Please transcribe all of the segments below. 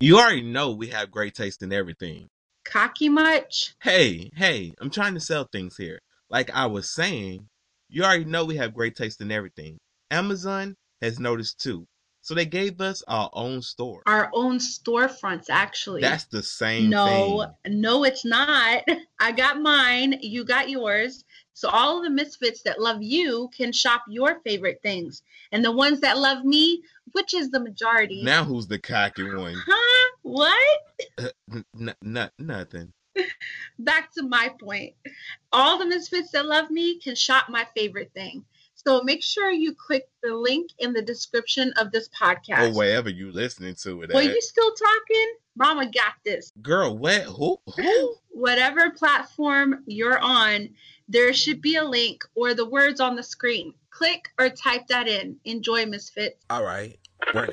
You already know we have great taste in everything. Cocky much? Hey, hey, I'm trying to sell things here. Like I was saying, you already know we have great taste in everything. Amazon has noticed too. So they gave us our own store. Our own storefronts, actually. That's the same no, thing. no, it's not. I got mine. You got yours. So all the misfits that love you can shop your favorite things, and the ones that love me, which is the majority. Now who's the cocky one? Huh? What? Uh, n- n- nothing. Back to my point. All the misfits that love me can shop my favorite thing. So make sure you click the link in the description of this podcast. Or wherever you listening to it. Well, at. you still talking? Mama got this. Girl, what? Who? Who? Whatever platform you're on, there should be a link or the words on the screen. Click or type that in. Enjoy, Misfits. All right. Run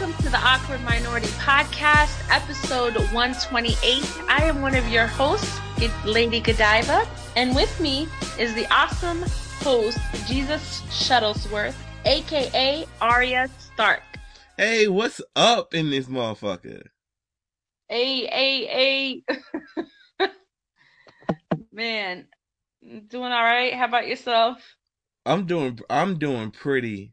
welcome to the Awkward Minority Podcast, episode 128. I am one of your hosts, Lady Godiva, and with me is the awesome host, Jesus Shuttlesworth, aka Arya Stark. Hey, what's up in this motherfucker? Hey, hey, hey. Man, doing all right. How about yourself? I'm doing I'm doing pretty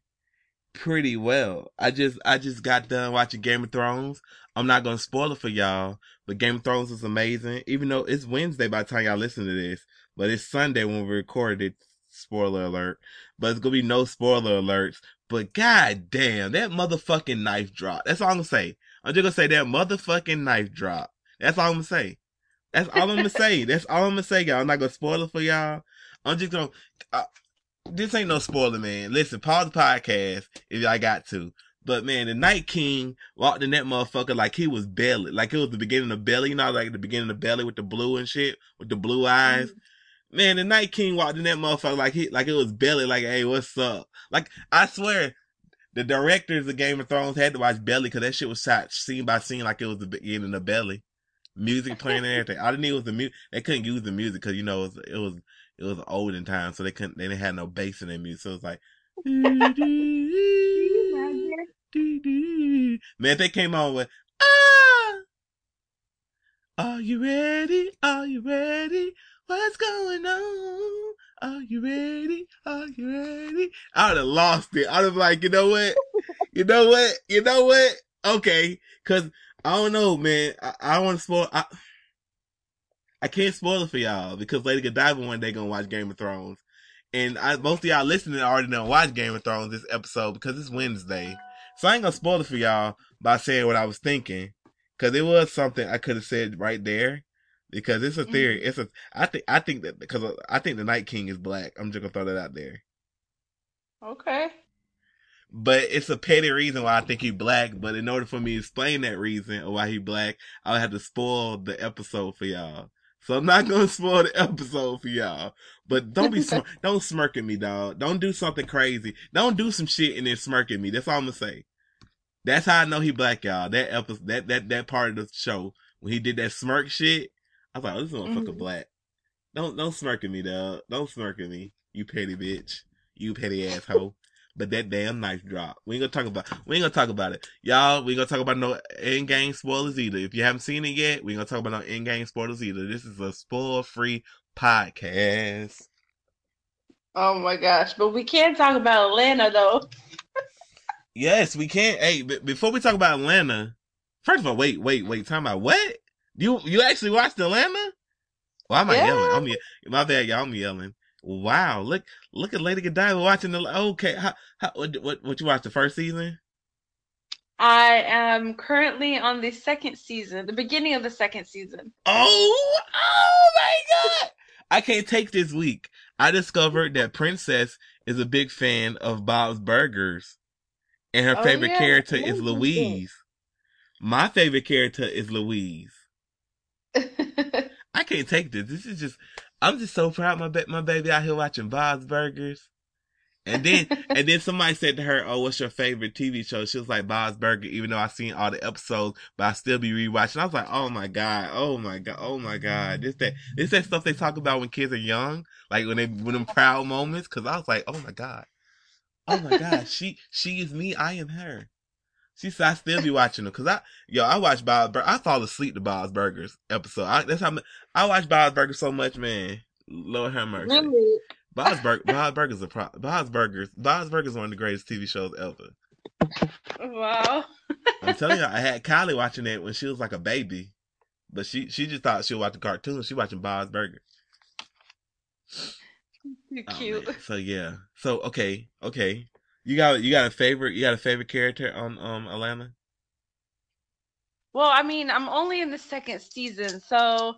pretty well. I just I just got done watching Game of Thrones. I'm not gonna spoil it for y'all, but Game of Thrones is amazing. Even though it's Wednesday by the time y'all listen to this, but it's Sunday when we recorded it. Spoiler alert. But it's gonna be no spoiler alerts. But god damn, that motherfucking knife drop. That's all I'm gonna say. I'm just gonna say that motherfucking knife drop. That's all I'm gonna say. That's all I'm gonna say. That's all I'm gonna say, y'all. I'm not gonna spoil it for y'all. I'm just gonna. Uh, this ain't no spoiler, man. Listen, pause the podcast if y'all got to. But man, the Night King walked in that motherfucker like he was Belly, like it was the beginning of Belly, you know, like the beginning of Belly with the blue and shit, with the blue eyes. Mm-hmm. Man, the Night King walked in that motherfucker like he, like it was Belly, like, hey, what's up? Like, I swear, the directors of Game of Thrones had to watch Belly because that shit was shot scene by scene like it was the beginning of Belly. Music playing and everything. All they need was the music. They couldn't use the music because, you know, it was, it was it was olden time, so they couldn't, they didn't have no bass in their music. So it was like, man, if they came on with, ah, are you ready? Are you ready? What's going on? Are you ready? Are you ready? I would have lost it. I would have like, you know what? You know what? You know what? Okay. Cause I don't know, man. I, I don't want to spoil. I, I can't spoil it for y'all because Lady Godiva one day gonna watch Game of Thrones. And I, most of y'all listening already know watch Game of Thrones this episode because it's Wednesday. So I ain't gonna spoil it for y'all by saying what I was thinking. Cause it was something I could have said right there. Because it's a theory. Mm-hmm. It's a, I think, I think that, because I think the Night King is black. I'm just gonna throw that out there. Okay. But it's a petty reason why I think he black. But in order for me to explain that reason or why he black, I'll have to spoil the episode for y'all. So I'm not gonna spoil the episode for y'all. But don't be sm- don't smirk at me, dog. Don't do something crazy. Don't do some shit and then smirk at me. That's all I'm gonna say. That's how I know he black, y'all. That episode, that that that part of the show when he did that smirk shit, I was like, oh, this motherfucker mm-hmm. black. Don't don't smirk at me, dog. Don't smirk at me, you petty bitch. You petty asshole. But that damn knife drop. We ain't gonna talk about. We ain't gonna talk about it, y'all. We ain't gonna talk about no in game spoilers either. If you haven't seen it yet, we ain't gonna talk about no in game spoilers either. This is a spoil free podcast. Oh my gosh! But we can't talk about Atlanta though. yes, we can. Hey, b- before we talk about Atlanta, first of all, wait, wait, wait. Talking about what? You you actually watched Atlanta? Well, not yeah. yelling. I'm my bad, y'all. I'm yelling. Wow, look look at Lady Godiva watching the okay. How, how what, what what you watch the first season? I am currently on the second season, the beginning of the second season. Oh, oh my god! I can't take this week. I discovered that Princess is a big fan of Bob's Burgers, and her oh, favorite yeah. character is Louise. My favorite character is Louise. I can't take this. This is just I'm just so proud my ba- my baby out here watching Bob's Burgers, And then and then somebody said to her, "Oh, what's your favorite TV show?" She was like Bob's Burger, even though I've seen all the episodes, but I still be rewatching. I was like, "Oh my god, oh my god, oh my god!" This that this that stuff they talk about when kids are young, like when they when them proud moments. Because I was like, "Oh my god, oh my god, she she is me, I am her." She said, "I still be watching them because I yo I watch Bob's. I fall asleep to Bob's Burgers episode. I, that's how I watch Bob's Burgers so much, man. Lord have mercy. Bob's, Bur- Bob's Burgers are pro- Bob's Burgers. Bob's Burgers one of the greatest TV shows ever. Wow. I'm telling you, I had Kylie watching it when she was like a baby, but she she just thought she was watching cartoons. She watching Bob's Burger. You're oh, cute. man. so yeah. So okay, okay. You got you got a favorite? You got a favorite character on um Atlanta? Well, I mean, I'm only in the second season, so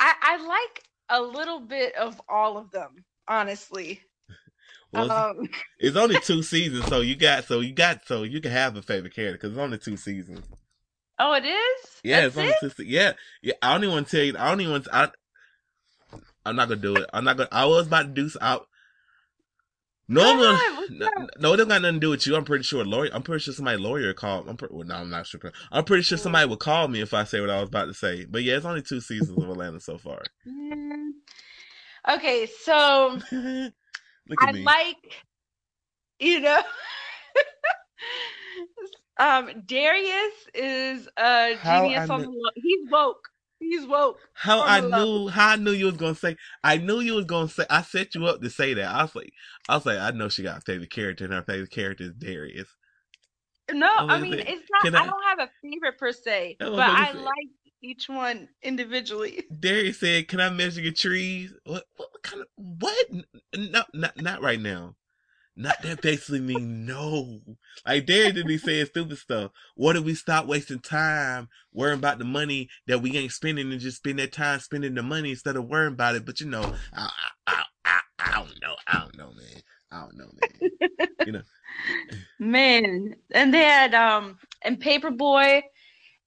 I I like a little bit of all of them, honestly. Well, it's, Um, it's only two seasons, so you got so you got so you can have a favorite character because it's only two seasons. oh, it is. Yeah, That's it's only it? two. Yeah, yeah. I don't even want to tell you. I don't even. Want to, I, I'm not gonna do it. I'm not gonna. I was about to do. so- I, normally, Go ahead, what's no, up? no, it don't got nothing to do with you. I'm pretty sure lawyer. I'm pretty sure somebody lawyer called. I'm pretty. Well, no, I'm not sure. I'm pretty sure somebody would call me if I say what I was about to say. But yeah, it's only two seasons of Atlanta so far. Mm. Okay, so Look at I me. like, you know, um, Darius is a How genius I on the lo- he's woke. He's woke. How I knew, how I knew you was gonna say. I knew you was gonna say. I set you up to say that. I was like, I was like, I know she got a favorite character, and her favorite character is Darius. No, I mean it? it's not. I, I- don't have a favorite per se, but I'm like each one individually. Darius said, "Can I measure your trees?" What? What kind of? What? No, not not right now. Not that basically mean no. Like Darius didn't be saying stupid stuff. What if we stop wasting time worrying about the money that we ain't spending and just spend that time spending the money instead of worrying about it? But you know, I I I, I, I don't know. I don't know, man. I don't know, man. you know, Man, and they had um and Paper Boi,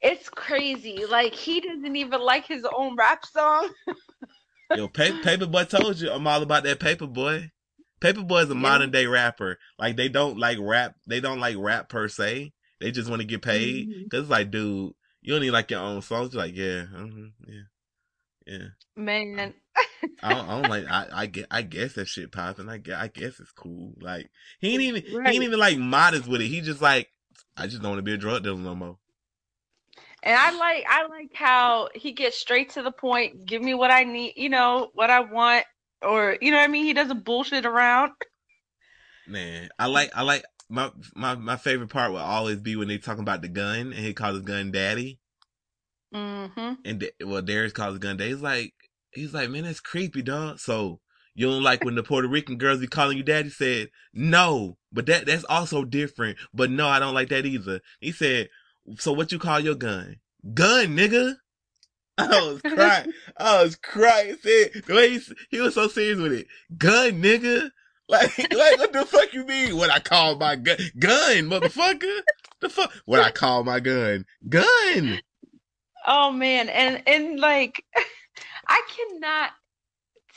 it's crazy. Like he doesn't even like his own rap song. Yo, pa- Paper Boi told you I'm all about that Paper Boi. Paper Boi is a Yeah. modern day rapper. Like they don't like rap. They don't like rap per se. They just want to get paid. Mhm. Cause it's like, dude, you don't need like your own songs. You're like, yeah, hmm yeah, yeah. Man, I don't, I don't like. I, I get. I guess that shit popping. I guess. I guess it's cool. Like he ain't even. He ain't even like modest with it. He just like. I just don't want to be a drug dealer no more. and I like I like how he gets straight to the point. Give me what I need, you know, what I want, or you know what I mean. He doesn't bullshit around. Man, I like. I like. My my my favorite part will always be when they talking about the gun and he calls his gun daddy. Mm-hmm. And Da- well, Darius calls his gun daddy. He's like, he's like, man, that's creepy, dog. So you don't like when the Puerto Rican girls be calling you daddy? Said no, but that that's also different. But no, I don't like that either. He said, so what you call your gun? Gun, nigga. I was crying. I was crying. Said the way he, he was so serious with it. Gun, nigga. Like, like what the fuck you mean? What I call my gun? Gun, motherfucker. The fuck? What I call my gun? Gun. Oh man, and and like I cannot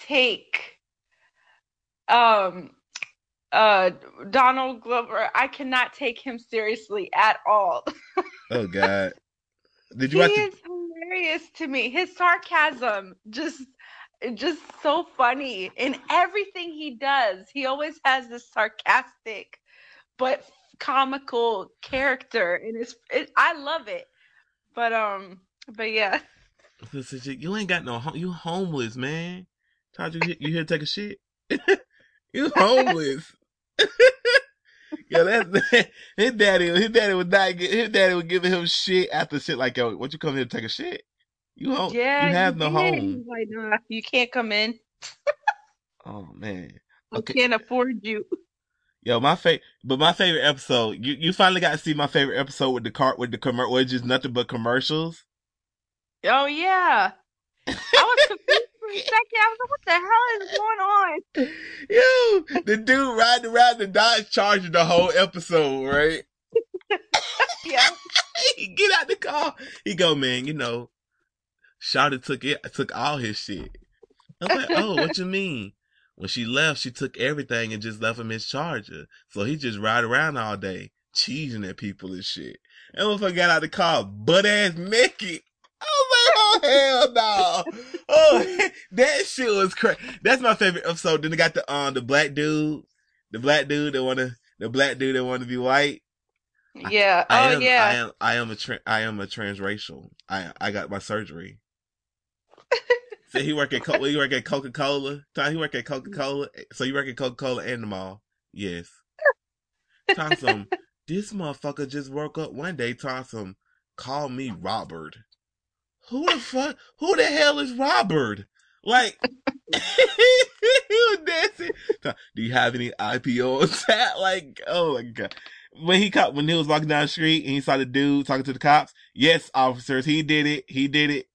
take um uh Donald Glover. I cannot take him seriously at all. Oh God. Did He you watch it? is hilarious to me. His sarcasm just just so funny in everything he does. He always has this sarcastic but comical character and it's it, I love it. But um but yeah. You ain't got no home. You homeless, man. Told you you here to take a shit. you homeless. Yo, that's his daddy. His daddy would not get. His daddy would give him shit after shit like, "Yo, what you come here to take a shit? You home? Yeah, you have no did. home." Like, nah, you can't come in. Oh man. I can't afford you. Yo, my favorite, but my favorite episode. You you finally got to see my favorite episode with the cart with the commer, where it's just nothing but commercials. Oh yeah. I was confused second. I was like, what the hell is going on? Yo, the dude riding around the Dodge Charger the whole episode, right? Yeah. he get out the car. He go, man, you know, Shawty took it, took all his shit. I was like, oh, what you mean? when she left, she took everything and just left him his charger. So he just ride around all day, cheesing at people and shit. And I got out the car, butt ass Mickey. I was like, oh hell no. Oh, that shit was crazy. That's my favorite episode. Then they got the, um, the black dude, the black dude that wanna, the black dude that wanna be white. Yeah. I oh am, yeah. I am, I am a, tra- I am a transracial. I, I got my surgery. so he work at, Co- he work at Coca Cola. Tom, he work at Coca Cola. So you work at Coca Cola and the mall. Yes. Tom, this motherfucker just woke up one day. Tom, call me Robert. Who the fuck? Who the hell is Robert? Like, he was dancing. Do you have any IPO on tap? Like, oh my god. When he caught, when he was walking down the street and he saw the dude talking to the cops, yes, officers, he did it. He did it.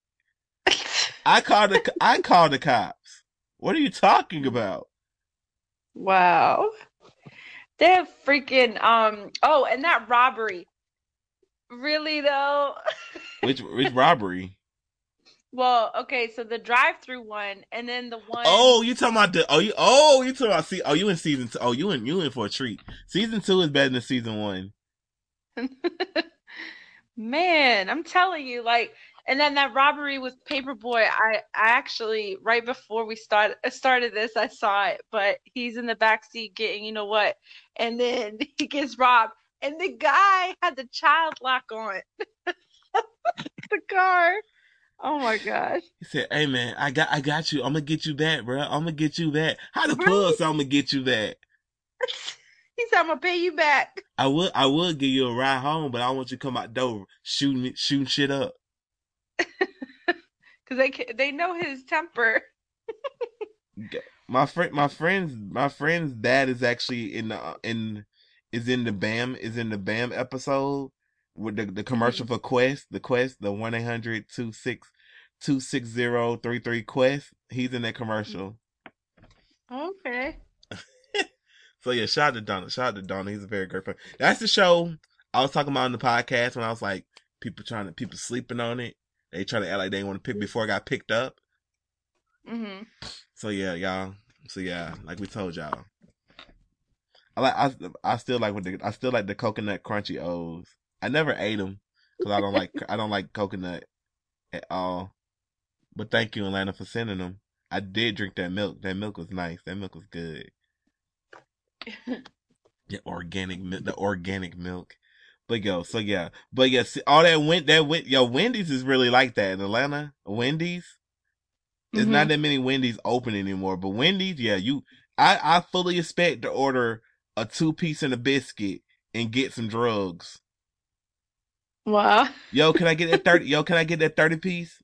I called the, I called the cops. What are you talking about? Wow. They have freaking um oh and that robbery. Really though? Which, which robbery? Well, okay, so the drive through one and then the one Oh, you talking about the? Oh, you? Oh, you talking about? See, oh, you in season two? Oh, you in? You in for a treat? Season two is better than season one. Man, I'm telling you, like, and then that robbery with Paper Boi, I, I actually right before we started uh, started this, I saw it, but he's in the back seat getting, you know what, and then he gets robbed, and the guy had the child lock on the car. Oh my gosh! He said, "Hey man, I got, I got you. I'm gonna get you back, bro. I'm gonna get you back. How the plug? So I'm gonna get you back. He said, "I'm gonna pay you back." I would, I would give you a ride home, but I want you to come out door shooting, shooting shit up. Cause they they know his temper. My friend, my friend's, my friend's dad is actually in the, uh, in, is in the Bam, is in the Bam episode with the, the commercial for Quest, the Quest, the 1-800-26-260-33 Quest. He's in that commercial. Okay. So yeah, shout out to Donna. Shout out to Donna. He's a very great friend. That's the show I was talking about in the podcast when I was like, people trying to, people sleeping on it. They try to act like they want to pick before it got picked up. Mm-hmm. So yeah, y'all. So yeah, like we told y'all. I like, I, I still like with the, I still like the coconut crunchy O's. I never ate them because I don't like, I don't like coconut at all. But thank you, Atlanta, for sending them. I did drink that milk. That milk was nice. That milk was good. Yeah, organic milk, the organic milk. But yo, so yeah, but yeah, see, all that went, that went, yo, Wendy's is really like that in Atlanta. Wendy's, there's Mhm. not that many Wendy's open anymore, but Wendy's, yeah, you, I, I fully expect to order a two piece and a biscuit and get some drugs. Wow. Yo, can I get that 30, yo, can I get that 30 piece?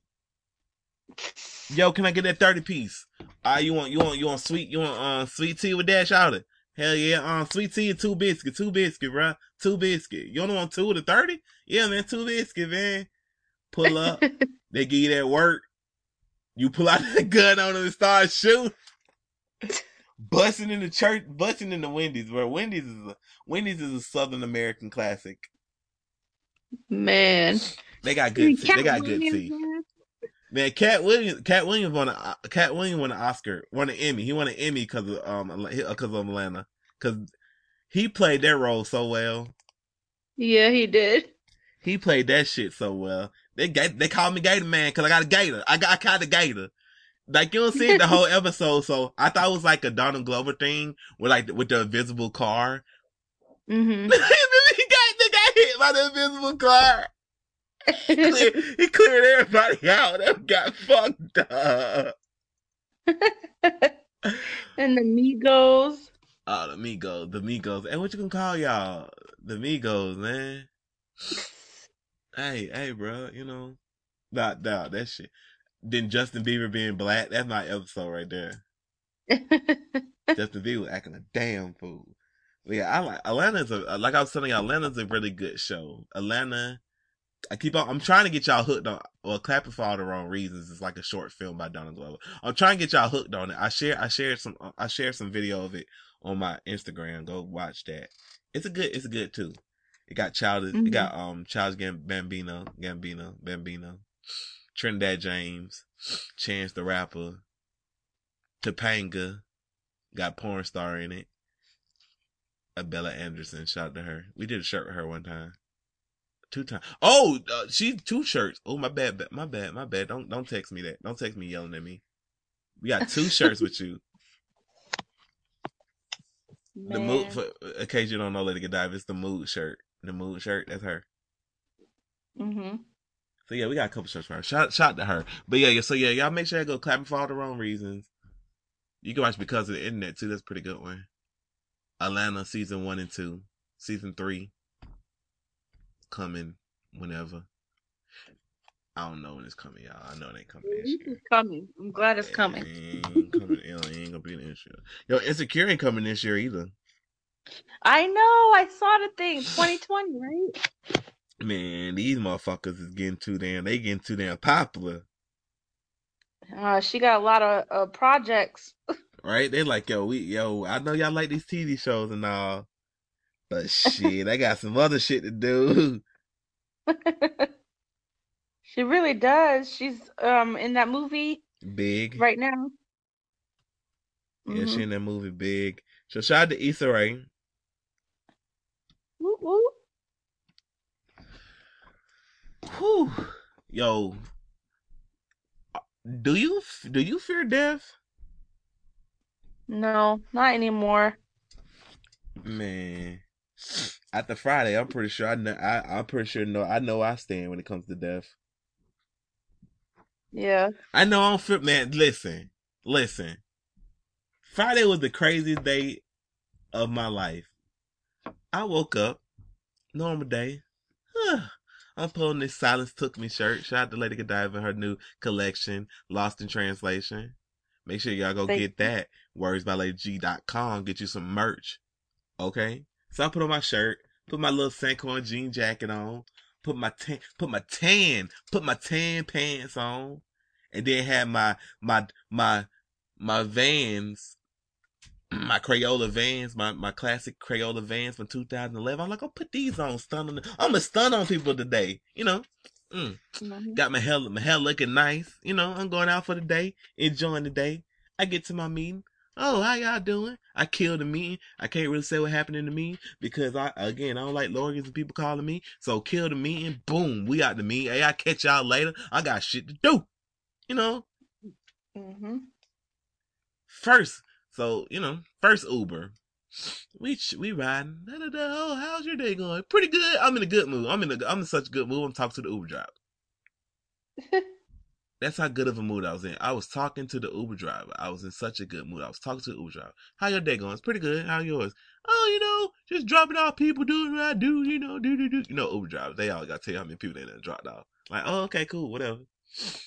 Yo, can I get that 30 piece? Ah, you want, you want, you want sweet, you want, uh, sweet tea with that shout Hell yeah, um, sweet tea and two biscuit, two biscuit, bro, Two biscuit. You only want two to 30? Yeah, man, two biscuit, man. Pull up. they give you that work. You pull out that gun on them and start shooting. busting in the church, busting in the Wendy's, bro. Wendy's is a, Wendy's is a Southern American classic. Man. They got good tea. They got good tea. man. Katt Williams, Katt Williams won a Katt Williams won an Oscar, won an Emmy. He won an Emmy because of um because of Atlanta, because he played that role so well. Yeah, he did. He played that shit so well. They they called me Gator Man because I got a gator. I got I caught a gator. Like you don't see the whole episode, so I thought it was like a Donald Glover thing with like with the invisible car. hmm he got they got hit by the invisible car. Clear, he cleared everybody out. That got fucked up. and the Migos. Oh, the Migos, the Migos. And what you gonna call y'all? The Migos, man. hey, hey, bro. You know, nah, nah, that shit. Then Justin Bieber being black. That's my episode right there. Justin Bieber acting a damn fool. Yeah, I like Atlanta's a like I was telling you, Atlanta's a really good show. Atlanta. I keep on. I'm trying to get y'all hooked on. Well, clapping for all the wrong reasons. It's like a short film by Donald Glover. I'm trying to get y'all hooked on it. I share. I shared some. I shared some video of it on my Instagram. Go watch that. It's a good. It's a good too. It got Child. Mhm. It got um Childish Gam- Bambino, Gambino, Bambino, Trinidad James, Chance the Rapper, Topanga, Got porn star in it. Abella Anderson. Shout out to her. We did a shirt with her one time. Two times. Oh, uh, she two shirts. Oh, my bad, my bad, my bad. Don't don't text me that. Don't text me yelling at me. We got two shirts with you. Man. The mood, for, in case you don't know, Lady Godiva, it's the mood shirt. The mood shirt, that's her. Mm-hmm. So yeah, we got a couple shirts for her. Shout, shout to her. But yeah, yeah. So yeah, y'all make sure you go clapping for all the wrong reasons. You can watch because of the internet too. That's a pretty good one. Atlanta season one and two, season three coming whenever. I don't know when it's coming, y'all. I know it ain't coming this year. It's coming. I'm glad it's coming. It ain't coming. It ain't gonna be an issue. Yo, Insecure ain't coming this year either. I know. I saw the thing. 2020, right? Man, these motherfuckers is getting too damn. They getting too damn popular, Uh, she got a lot of uh, projects. right? They like, yo, we, yo, I know y'all like these TV shows and all, but shit, I got some other shit to do. she really does. She's um in that movie Big, right now. yeah, Mhm. she in that movie Big. So shout out to Issa Rae. Woo woo. Whew. Yo, do you do you fear death? No, not anymore. Man, after Friday, I'm pretty sure I know. I, I'm pretty sure know. I know I stand when it comes to death. Yeah. I know I don't feel. Man, listen, listen. Friday was the craziest day of my life. I woke up, normal day. I'm pulling this Silence Took Me shirt. Shout out to Lady Godiva, her new collection, Lost in Translation. Make sure y'all go Thank get that. Wordsbyladyg.com. Get you some merch. Okay? So I put on my shirt, put my little Sanquon jean jacket on, put my tan, put my tan, put my tan pants on, and then had my, my, my, my vans, my Crayola vans, my, my classic Crayola vans from 2011. I'm like, I'll put these on, stun on, I'm gonna stun on people today, you know? Mm. Mhm. Got my hair, my hair looking nice. You know, I'm going out for the day, enjoying the day. I get to my meeting. Oh, how y'all doing? I killed the meeting. I can't really say what happened in the meeting because I, again, I don't like lawyers and people calling me. So kill the meeting. Boom. We out the meeting. Hey, I catch y'all later. I got shit to do. You know, Mm-hmm. first. So, you know, first Uber. We we riding. Da, da, da. Oh, how's your day going? Pretty good. I'm in a good mood. I'm in a, I'm in such a good mood. I'm talking to the Uber driver. That's how good of a mood I was in. I was talking to the Uber driver. I was in such a good mood. I was talking to the Uber driver. How your day going? It's pretty good. How yours? Oh, you know, just dropping off people, doing what I do, you know, do do do. You know, Uber drivers, they all got to tell you how many people they done dropped off. Like, oh, okay, cool, whatever.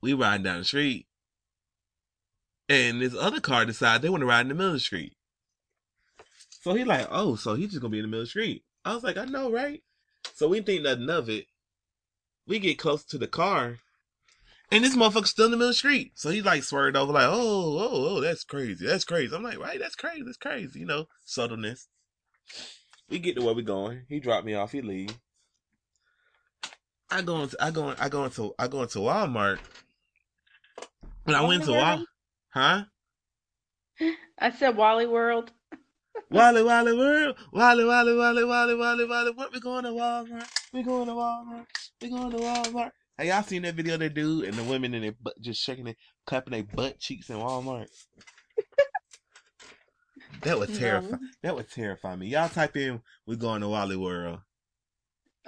We riding down the street, and this other car decided they want to ride in the middle of the street. So he like, oh, so he's just gonna be in the middle of the street. I was like, I know, right? So we think nothing of it. We get close to the car, and this motherfucker's still in the middle of the street. So he like swerved over, like, oh, oh, oh, that's crazy. That's crazy. I'm like, right, that's crazy. That's crazy. You know, subtleness. We get to where we going. He dropped me off. He leave. I go into, I go, I go into, I go into Walmart. When I went to Walmart, huh? I said Wally World. Wally, Wally World, Wally, Wally, Wally, Wally, Wally, Wally. What we going to Walmart? We going to Walmart. We going to Walmart. Have y'all seen that video of that dude and the women in their butt just shaking their, clapping their butt cheeks in Walmart? that would No. That would terrify me. Y'all type in "We going to Wally World."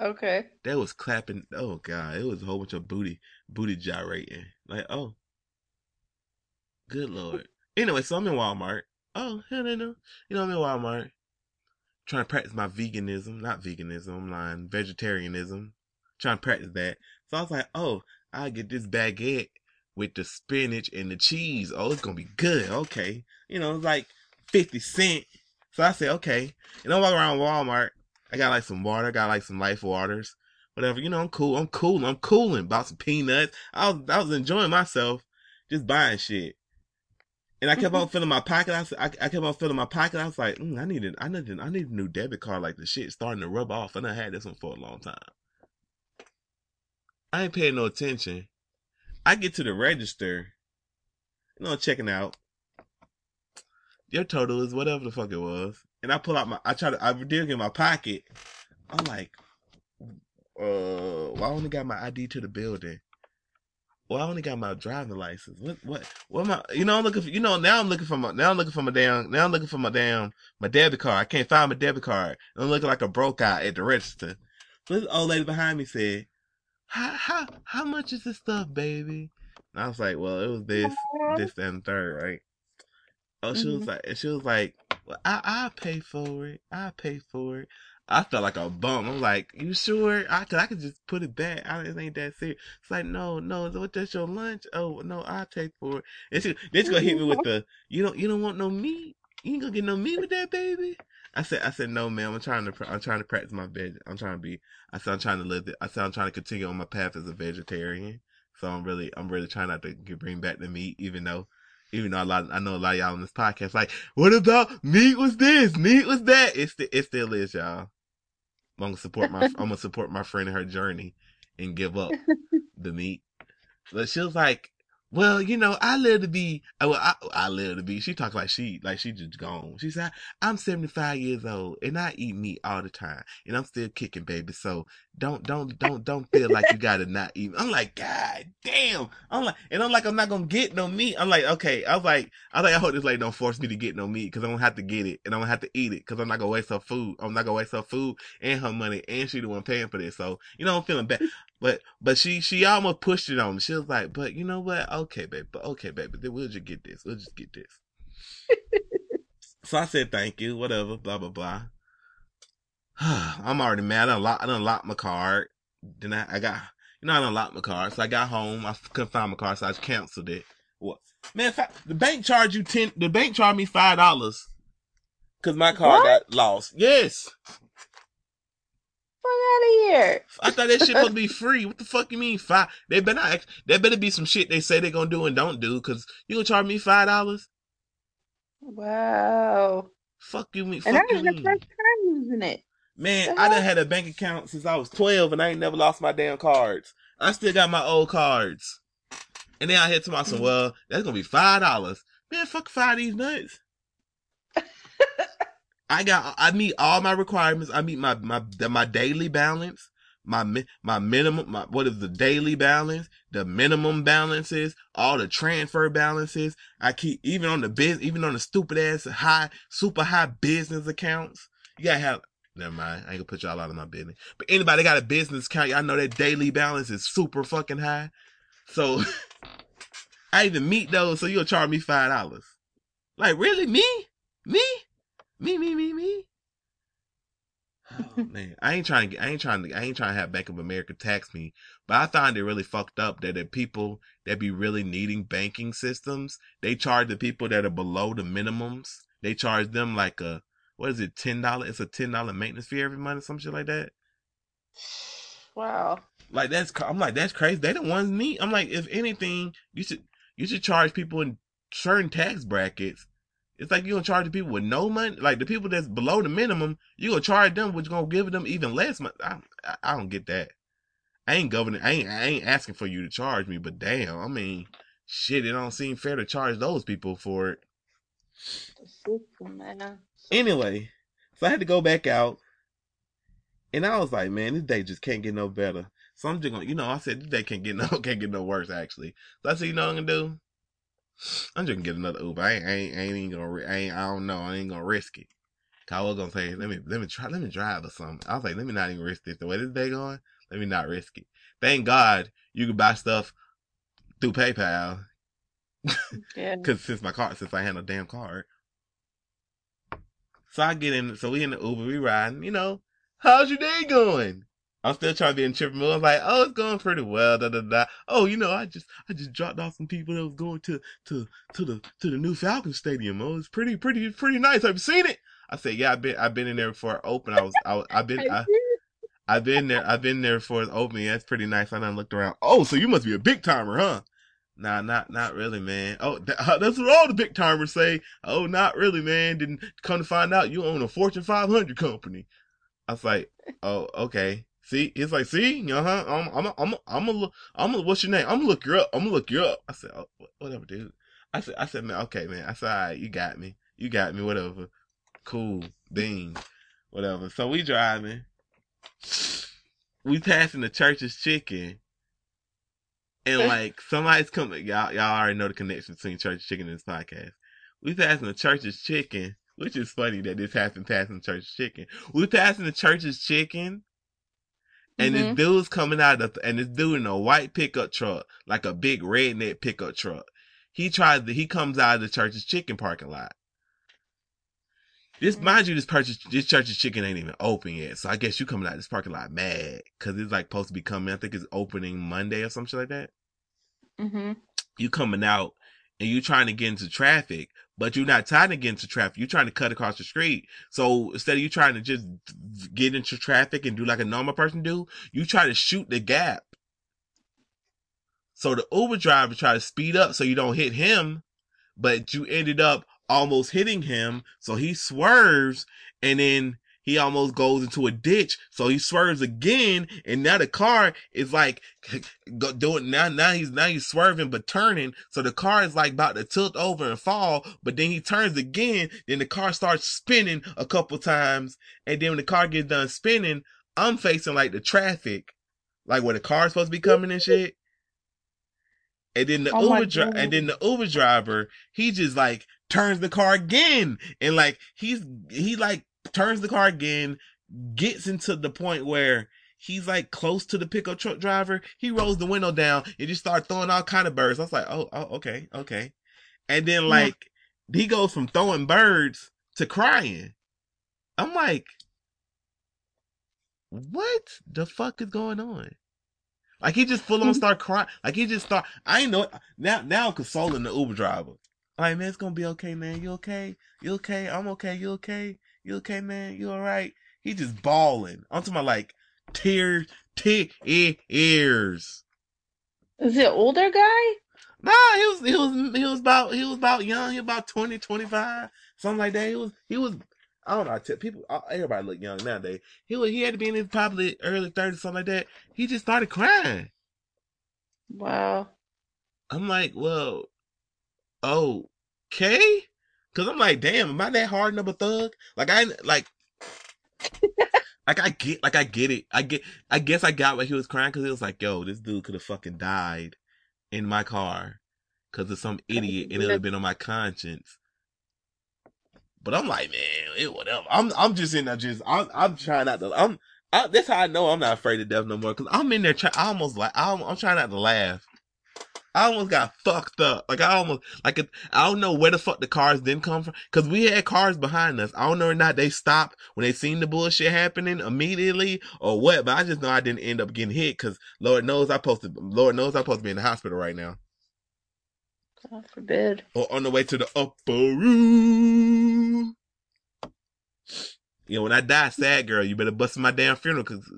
Okay. That was clapping. Oh god, it was a whole bunch of booty, booty gyrating. Like, oh, good lord. Anyway, so I'm in Walmart. Oh, hell no. You know, I'm in Walmart trying to practice my veganism. Not veganism, I'm lying. Vegetarianism. Trying to practice that. So I was like, oh, I get this baguette with the spinach and the cheese. Oh, it's gonna be good. Okay. You know, it's like 50 cent. So I said, okay. And I'm walking around Walmart. I got like some water. I got like some life waters. Whatever. You know, I'm cool. I'm cool. I'm cooling. Bought some peanuts. I was, I was enjoying myself just buying shit. And I kept on filling my pocket. I, was- I, I kept on filling my pocket. I was like, mm, I needed, I needed, I need a new debit card. Like the shit starting to rub off. And I had this one for a long time. I ain't paying no attention. I get to the register, you know, checking out. your total is whatever the fuck it was. And I pull out my, I try to, I dig in my pocket. I'm like, uh, well, I only got my ID to the building. Well, I only got my driving license. What, what, what am I, you know, I'm looking for, you know, now I'm looking for my, now I'm looking for my damn, now I'm looking for my damn, my debit card. I can't find my debit card. I'm looking like a broke guy at the register. So this old lady behind me said, how, how, how much is this stuff, baby? And I was like, well, it was this, this, and third, right? Oh, she was Mhm. like, she was like, well, I, I'll pay for it. I'll pay for it. I felt like a bum. I'm like, you sure? I could, I could just put it back. I, it ain't that serious. It's like, no, no, what, that's your lunch? Oh, no, I'll take for it. And she, then she gonna hit me with the, you don't, you don't want no meat? You ain't gonna get no meat with that, baby? I said, I said, no, man, I'm trying to, I'm trying to practice my veg. I'm trying to be, I said, I'm trying to live, the, I said, I'm trying to continue on my path as a vegetarian. So I'm really, I'm really trying not to get, bring back the meat, even though, even though a lot, I know a lot of y'all on this podcast, like, what about meat was this? Meat was that? It's, st- it still is, y'all. I'm gonna support my, I'm gonna support my friend in her journey and give up the meat. But she was like, well, you know, I live to be, uh, well, I, I live to be, she talks like she, like she just gone. She said, I'm 75 years old and I eat meat all the time and I'm still kicking, baby. So don't, don't, don't, don't feel like you gotta not eat. I'm like, God damn. I'm like, and I'm like, I'm not gonna get no meat. I'm like, okay. I was like, I was like, I hope this lady don't force me to get no meat because I'm gonna have to get it and I'm gonna have to eat it because I'm not gonna waste her food. I'm not gonna waste her food and her money and she the one paying for this. So, you know, I'm feeling bad. But but she she almost pushed it on me. She was like, "But you know what? Okay, baby. But okay, baby. Then we'll just get this. We'll just get this." so I said, "Thank you. Whatever. Blah blah blah." I'm already mad. I unlocked, I unlocked my card. Then I, I got you know I unlocked my card. So I got home. I couldn't find my card, so I just canceled it. What man? I, the bank charged you ten. The bank charged me five dollars because my card What? got lost. Yes. Fuck out of here. I thought that shit was supposed to be free. What the fuck you mean five? They better not. There better be some shit they say they're gonna do and don't do. Cause you gonna charge me five dollars? Wow. Fuck you mean? And Fuck that you was your mean? first time using it. Man, I done had a bank account since I was twelve, and I ain't never lost my damn cards. I still got my old cards. And then I hit to myself, well, that's gonna be five dollars. Man, fuck five of these nuts. I got, I meet all my requirements. I meet my, my, my daily balance, my, my minimum, my, what is the daily balance, the minimum balances, all the transfer balances. I keep, even on the biz, even on the stupid ass high, super high business accounts. You gotta have, never mind. I ain't gonna put y'all out of my business. But anybody got a business account, y'all know that daily balance is super fucking high. So, I even meet those, so you'll charge me five dollars. Like, really? Me? Me? Me, me, me, me. Oh man, I ain't trying to. I ain't trying to. I ain't trying to have Bank of America tax me. But I find it really fucked up that the people that be really needing banking systems, they charge the people that are below the minimums. They charge them like a what is it, ten dollar? It's a ten dollar maintenance fee every month or some shit like that. Wow. Like that's. I'm like that's crazy. They the ones need. I'm like, if anything, you should you should charge people in certain tax brackets. It's like you gonna charge the people with no money, like the people that's below the minimum. You're gonna charge them, which gonna give them even less money. I, I, I don't get that. I ain't governing. I ain't. I ain't asking for you to charge me, but damn, I mean, shit, it don't seem fair to charge those people for it. Man. Anyway, so I had to go back out, and I was like, man, this day just can't get no better. So I'm just gonna, you know, I said this day can't get no, can't get no worse actually. So I said, you know what I'm gonna do? I'm just gonna get another Uber. I ain't, I ain't, I ain't even gonna, I ain't, I don't know, I ain't gonna risk it. 'Cause I was gonna say, let me, let me try, let me drive or something. I was like, let me not even risk this. The way this day going, let me not risk it. Thank God you can buy stuff through PayPal. Yeah. Cause since my card, since I had a damn card. So I get in, so we in the Uber, we riding, you know, how's your day going? I'm still trying to be in tripping mood. I'm like, oh, it's going pretty well, da da da. Oh, you know, I just, I just dropped off some people that was going to, to, to the, to the new Falcon Stadium. Oh, it's pretty, pretty, pretty nice. Have you seen it? I said, yeah, I've been, I've been in there before it opened. I was, I I've been, I, I've been there. I've been there before it's open. Yeah, it's pretty nice. I done looked around. Oh, so you must be a big timer, huh? Nah, not not really, man. Oh, th- that's what all the big timers say. Oh, not really, man. Didn't come to find out you own a Fortune 500 company. I was like, oh, okay. See, he's like, see, uh huh. I'm, I'm, I'm, I'm. I'm gonna. What's your name? I'm gonna look you up. I'm gonna look you up. I said, oh, whatever, dude. I said, I said, man, okay, man. I said, all right, you got me. You got me, whatever. Cool. Beans. Whatever. So we driving. We passing the church's chicken. And like somebody's coming y'all y'all already know the connection between church chicken and this podcast. We passing the church's chicken, which is funny that this happened passing church's chicken. We passing the church's chicken and Mhm. this dude's coming out of and this dude in a white pickup truck, like a big redneck pickup truck. He tries to he comes out of the church's chicken parking lot. This mind you, this purchase this church's chicken ain't even open yet. So I guess you coming out of this parking lot mad. Cause it's like supposed to be coming, I think it's opening Monday or some shit like that. Mm-hmm. You coming out and you trying to get into traffic, but you're not trying to get into traffic. You're trying to cut across the street. So instead of you trying to just get into traffic and do like a normal person do, you try to shoot the gap. So the Uber driver try to speed up so you don't hit him, but you ended up almost hitting him. So he swerves and then he almost goes into a ditch. So he swerves again. And now the car is like doing now, now he's, now he's swerving, but turning. So the car is like about to tilt over and fall, but then he turns again. Then the car starts spinning a couple times. And then when the car gets done spinning, I'm facing like the traffic, like where the car's supposed to be coming and shit. And then the Oh Uber God. and then the Uber driver, he just like turns the car again, and like he's he like turns the car again, gets into the point where he's like close to the pickup truck driver. He rolls the window down and just start throwing all kind of birds. I was like, oh, oh, okay, okay. And then like he goes from throwing birds to crying. I'm like, what the fuck is going on? Like he just full on mm-hmm. start crying. Like he just start. I ain't know now. Now I'm consoling the Uber driver. Like man, it's gonna be okay, man. You okay? You okay? I'm okay. You okay? You okay, man? You all right? He just bawling. I'm talking about like tears, tears. Is it older guy? Nah, he was he was he was about he was about young. He was about 20, 25, something like that. He was he was. I don't know. I tell people, uh, everybody look young nowadays. He was, he had to be in his probably early thirties, something like that. He just started crying. Wow. I'm like, well, okay. Cause I'm like, damn, am I that hard of a thug? Like I like, like I get, like I get it. I get, I guess I got why he was crying because it was like, yo, this dude could have fucking died in my car because of some idiot and it would have been on my conscience. But I'm like, man, it whatever. I'm, I'm just in there, just, I'm, I'm trying not to. I'm, I, that's how I know I'm not afraid of death no more. Cause I'm in there, try, I almost like, I'm, I'm trying not to laugh. I almost got fucked up. Like I almost, like it, I don't know where the fuck the cars didn't come from. Cause we had cars behind us. I don't know or not they stopped when they seen the bullshit happening immediately or what, but I just know I didn't end up getting hit. Cause Lord knows I posted. Lord knows I'm supposed to be in the hospital right now. God forbid. Or on the way to the upper room. You know, when I die, sad girl, you better bust my damn funeral cause,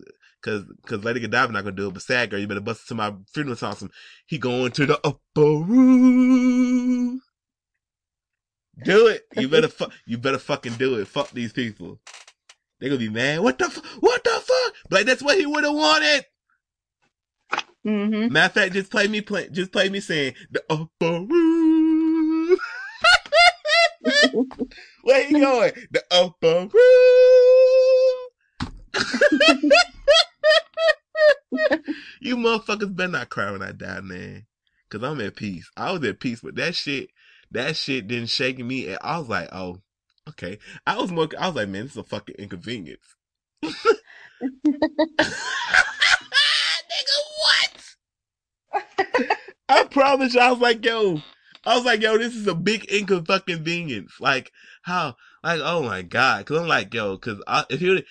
cause, cause Lady Godiva not gonna do it, but sad girl, you better bust it to my funeral song some, he going to the upper room. Do it. You better fu- you better fucking do it. Fuck these people. They gonna be mad. What the fu- what the fuck? Like that's what he would have wanted. Mm-hmm. Matter of fact, just play me play, just play me saying the upper room. Where he going? The upper room. you motherfuckers better not cry when I die, man. Cause I'm at peace. I was at peace, but that shit, that shit didn't shake me. I was like, oh, okay. I was more, I was like, man, this is a fucking inconvenience. Nigga, what? I promise you, I was like, yo, I was like, yo, this is a big inconvenience. Like, how, like, oh my god, cause I'm like, yo, cause I, if he would,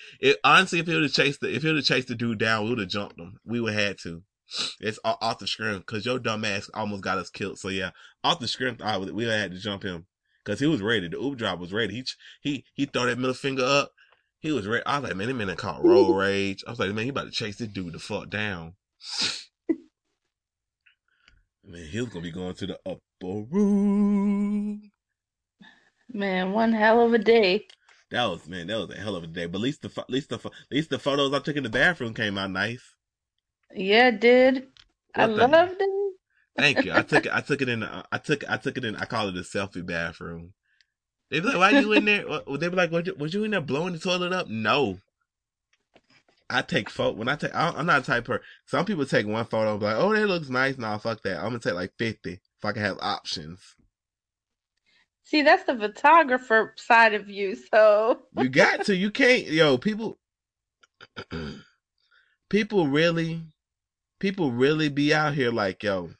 honestly, if he would have chased the, if he would have chased the dude down, we would have jumped him. We would have had to. It's off the scrim, cause your dumb ass almost got us killed. So yeah, off the scrim, I would, we had to jump him, cause he was ready. The Uber driver was ready. He, he, he throw that middle finger up. He was ready. I was like, man, that man caught road rage. I was like, man, he about to chase this dude the fuck down. Man, he was gonna be going to the upper room. Man, one hell of a day. That was man, that was a hell of a day. But at least the at least the at least the photos I took in the bathroom came out nice. Yeah, it did. I What the- loved it. Thank you. I took it. I took it in. I took. I took it in. I call it a selfie bathroom. They be like, "Why you in there?" They be like, "Was you, was you in there blowing the toilet up?" No. I take photo when I take. I am not a type of. Some people take one photo, and be like, "Oh, that looks nice." Nah, fuck that. I'm gonna take like fifty if I can have options. See, that's the photographer side of you. So you got to. You can't. Yo, people. people really, people really be out here like, yo.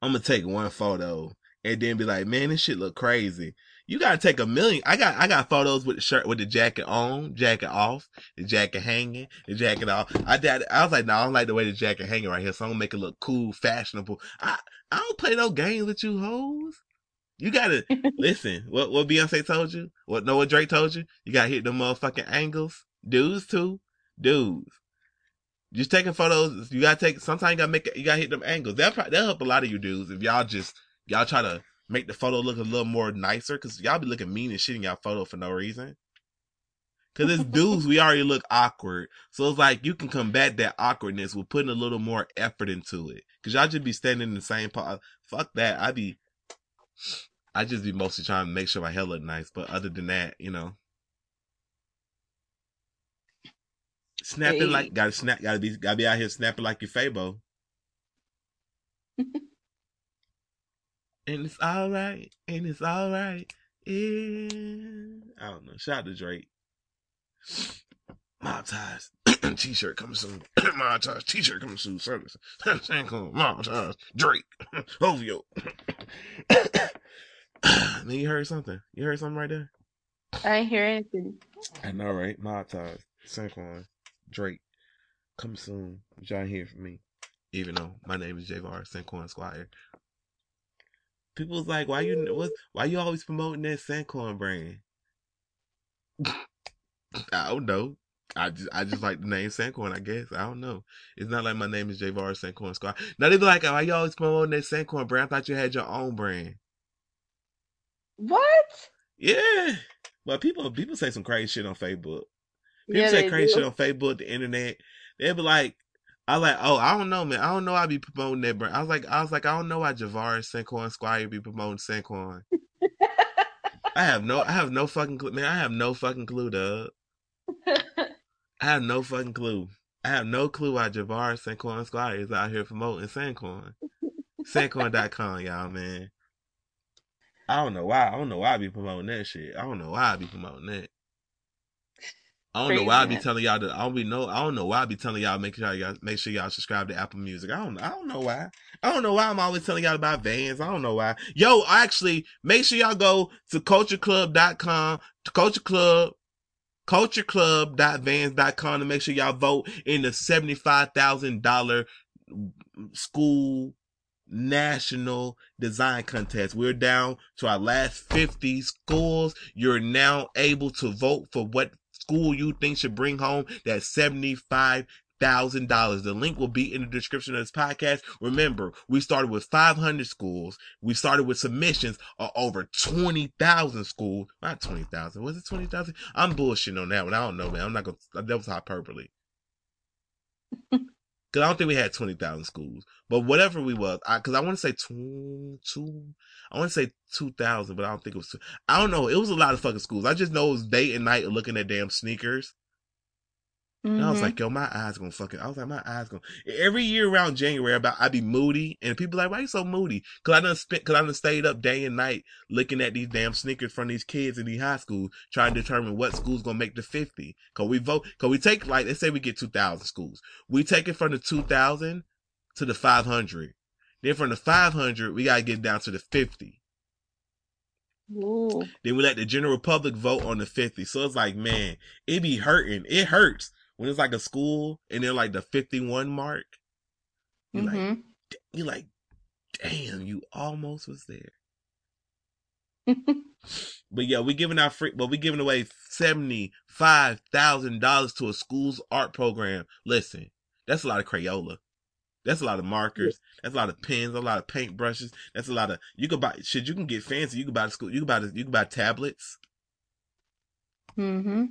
I'm gonna take one photo and then be like, man, this shit look crazy. You gotta take a million. I got I got photos with the shirt with the jacket on, jacket off, the jacket hanging, the jacket off. I. I was like, no, I don't like the way the jacket hanging right here, so I'm gonna make it look cool, fashionable. I I don't play no games with you hoes. You gotta listen. What what Beyonce told you? What no what Drake told you? You gotta hit the motherfucking angles. Dudes too. Dudes. Just taking photos. You gotta take. Sometimes you gotta make. You gotta hit them angles. That that'll help a lot of you dudes if y'all just y'all try to make the photo look a little more nicer because y'all be looking mean and shit in y'all photo for no reason. Cause it's dudes, we already look awkward. So it's like you can combat that awkwardness with putting a little more effort into it. Cause y'all just be standing in the same part. Fuck that. I be, I just be mostly trying to make sure my hair look nice. But other than that, you know, snapping hey. like gotta snap, gotta be, gotta be out here snapping like your Fabo. and it's all right, and it's all right. Yeah. I don't know. Shout out to Drake. Mob ties. T-shirt coming soon. Ties. T-shirt coming soon. Service. Mob ties. Drake. OVO. Man, you heard something. You heard something right there? I ain't hear anything. I know, right? Mob ties. Sanquon. Drake. Come soon. Y'all hear from me. Even though my name is Javar Sanquon Squire people was like, why you what why you always promoting that Sanquon brand? I don't know. I just I just like the name Sanquon, I guess. I don't know. It's not like my name is Javar Sanquon Squad. Not even like why you always promoting that Sanquon brand? I thought you had your own brand. What? Yeah. Well people people say some crazy shit on Facebook. People yeah, say crazy do. shit on Facebook, the internet. They'll be like, I like, oh, I don't know, man. I don't know. I be promoting that brand. I was like, I was like, I don't know why Javaris Sanquon Squire be promoting Sanquon. I have no, I have no fucking clue, man. I have no fucking clue, dog. I have no fucking clue. I have no clue why Javaris Sanquon Squire is out here promoting Sanquon. Sanquon.com, y'all, man. I don't know why. I don't know why I be promoting that shit. I don't know why I be promoting that. I don't Crazy, know why I be telling y'all to. I don't be know. I don't know why I be telling y'all make sure y'all make sure y'all subscribe to Apple Music. I don't. I don't know why. I don't know why I'm always telling y'all about Vans. I don't know why. Yo, actually, make sure y'all go to cultureclub.com to Culture Club cultureclub.vans.com to make sure y'all vote in the $75,000 school national design contest. We're down to our last 50 schools. You're now able to vote for what school you think should bring home that seventy-five thousand dollars. The link will be in the description of this podcast. Remember, we started with 500 schools. We started with submissions of over 20,000 schools. Not 20,000. Was it 20,000? I'm bullshitting on that one. I don't know, man. I'm not gonna, that was hyperbole. Cause I don't think we had 20,000 schools, but whatever we was, I, cause I want to say two, two, I want to say 2,000, but I don't think it was, two, I don't know. It was a lot of fucking schools. I just know it was day and night looking at damn sneakers Mm-hmm. And I was like, mm-hmm. yo, my eyes gonna fucking, I was like, my eyes gonna, every year around January, about, I'd be moody and people like, why you so moody? Cause I done spent, cause I done stayed up day and night looking at these damn sneakers from these kids in these high schools, trying to determine what school's gonna make the 50. Cause we vote, cause we take like, let's say we get 2,000 schools. We take it from the 2,000 to the 500. Then from the 500, we gotta get down to the 50. Ooh. Then we let the general public vote on the 50. So it's like, man, it be hurting. It hurts when it's like a school and they're like the 51 mark, you're mm-hmm. like, you're like, damn, you almost was there. but yeah, we giving out free, but we giving away seventy five thousand dollars to a school's art program. Listen, that's a lot of Crayola. That's a lot of markers. That's a lot of pens. A lot of paint brushes. That's a lot of you can buy. Shit, you can get fancy. You can buy the school. You can buy. The, you can buy tablets. Mm-hmm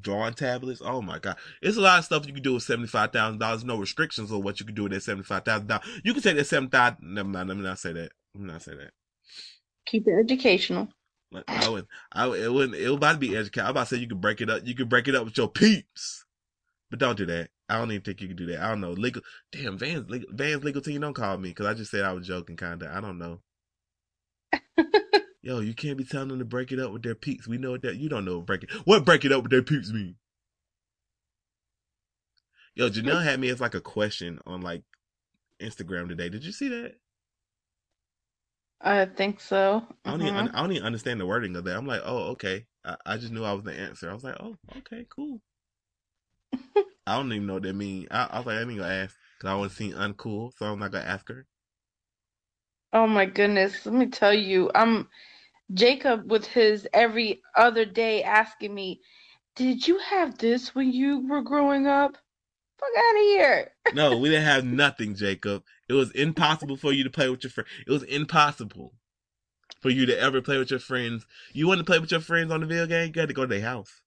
drawing tablets. Oh my god, it's a lot of stuff you can do with seventy five thousand dollars. No restrictions on what you can do with that seventy five thousand dollars. You can take that seven thousand. Never mind. Let me not say that. Let me not say that. Keep it educational. I would, I would, it wouldn't, it would about to be educational. I'm about to say you could break it up. You could break it up with your peeps, but don't do that. I don't even think you can do that. I don't know. Legal, damn, Vans, legal, Vans legal team don't call me because I just said I was joking, kinda. I don't know. Yo, you can't be telling them to break it up with their peeps. We know what that. You don't know what break it. What break it up with their peeps mean? Yo, Janelle had me as like a question on like Instagram today. Did you see that? I think so. I don't, even, Mhm. I don't even understand the wording of that. I'm like, oh, okay. I, I just knew I was the answer. I was like, oh, okay, cool. I don't even know what that mean. I, I was like, I ain't gonna ask because I want to seem uncool, so I'm not gonna ask her. Oh my goodness. Let me tell you, I'm Jacob with his every other day asking me, Did you have this when you were growing up? Fuck out of here. No, we didn't have nothing, Jacob. It was impossible for you to play with your friends. It was impossible for you to ever play with your friends. You wanted to play with your friends on the video game, you had to go to their house.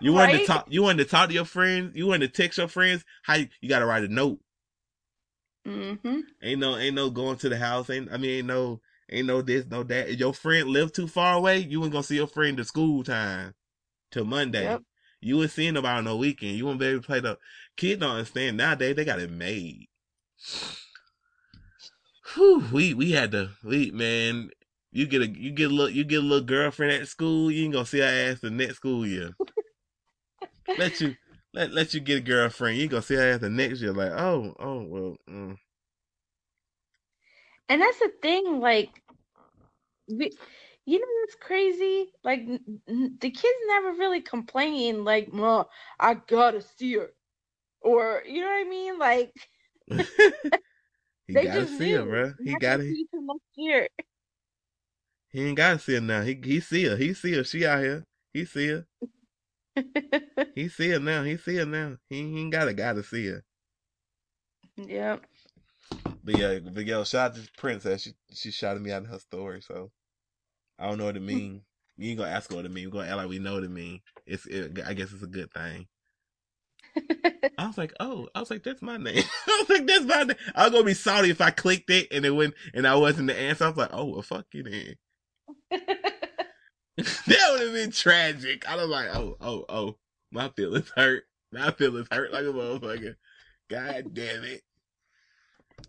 You wanted to talk. You wanted to talk to your friends. You wanted to text your friends. How you, you got to write a note. Mm-hmm. Ain't no, ain't no going to the house. Ain't I mean, ain't no, ain't no this, no that. If your friend lived too far away, you ain't gonna see your friend to school time till Monday. Yep. You would see nobody on the weekend. You wouldn't be able to play the kids. Don't understand nowadays. They got it made. Whew, we we had to we man. You get a you get a little you get a little girlfriend at school. You ain't gonna see her ass the next school year. let you let let you get a girlfriend. You ain't gonna see her ass the next year. Like oh oh well. Mm. And that's the thing, like, we, you know what's crazy? Like, n- n- the kids never really complain, like, "Mom, I gotta see her," or you know what I mean? Like, he they gotta just see her, bro. He gotta. see till next year. He ain't gotta see her now. He he see her. He see her. She out here. He see her. He see her now. He see her now. He, he ain't gotta gotta see her. yeah. But yeah, but yo, shout out to Princess. She she shouted me out in her story. So I don't know what it hmm. mean. You ain't gonna ask her what it mean. We're gonna act like we know what it mean. It's it, I guess it's a good thing. I was like, oh, I was like, that's my name. I was like, that's my name. I was gonna be sorry if I clicked it and it went and I wasn't the answer. I was like, oh, well, fuck you then. that would have been tragic. I was like, oh, oh, oh, my feelings hurt. My feelings hurt like a motherfucker. God damn it.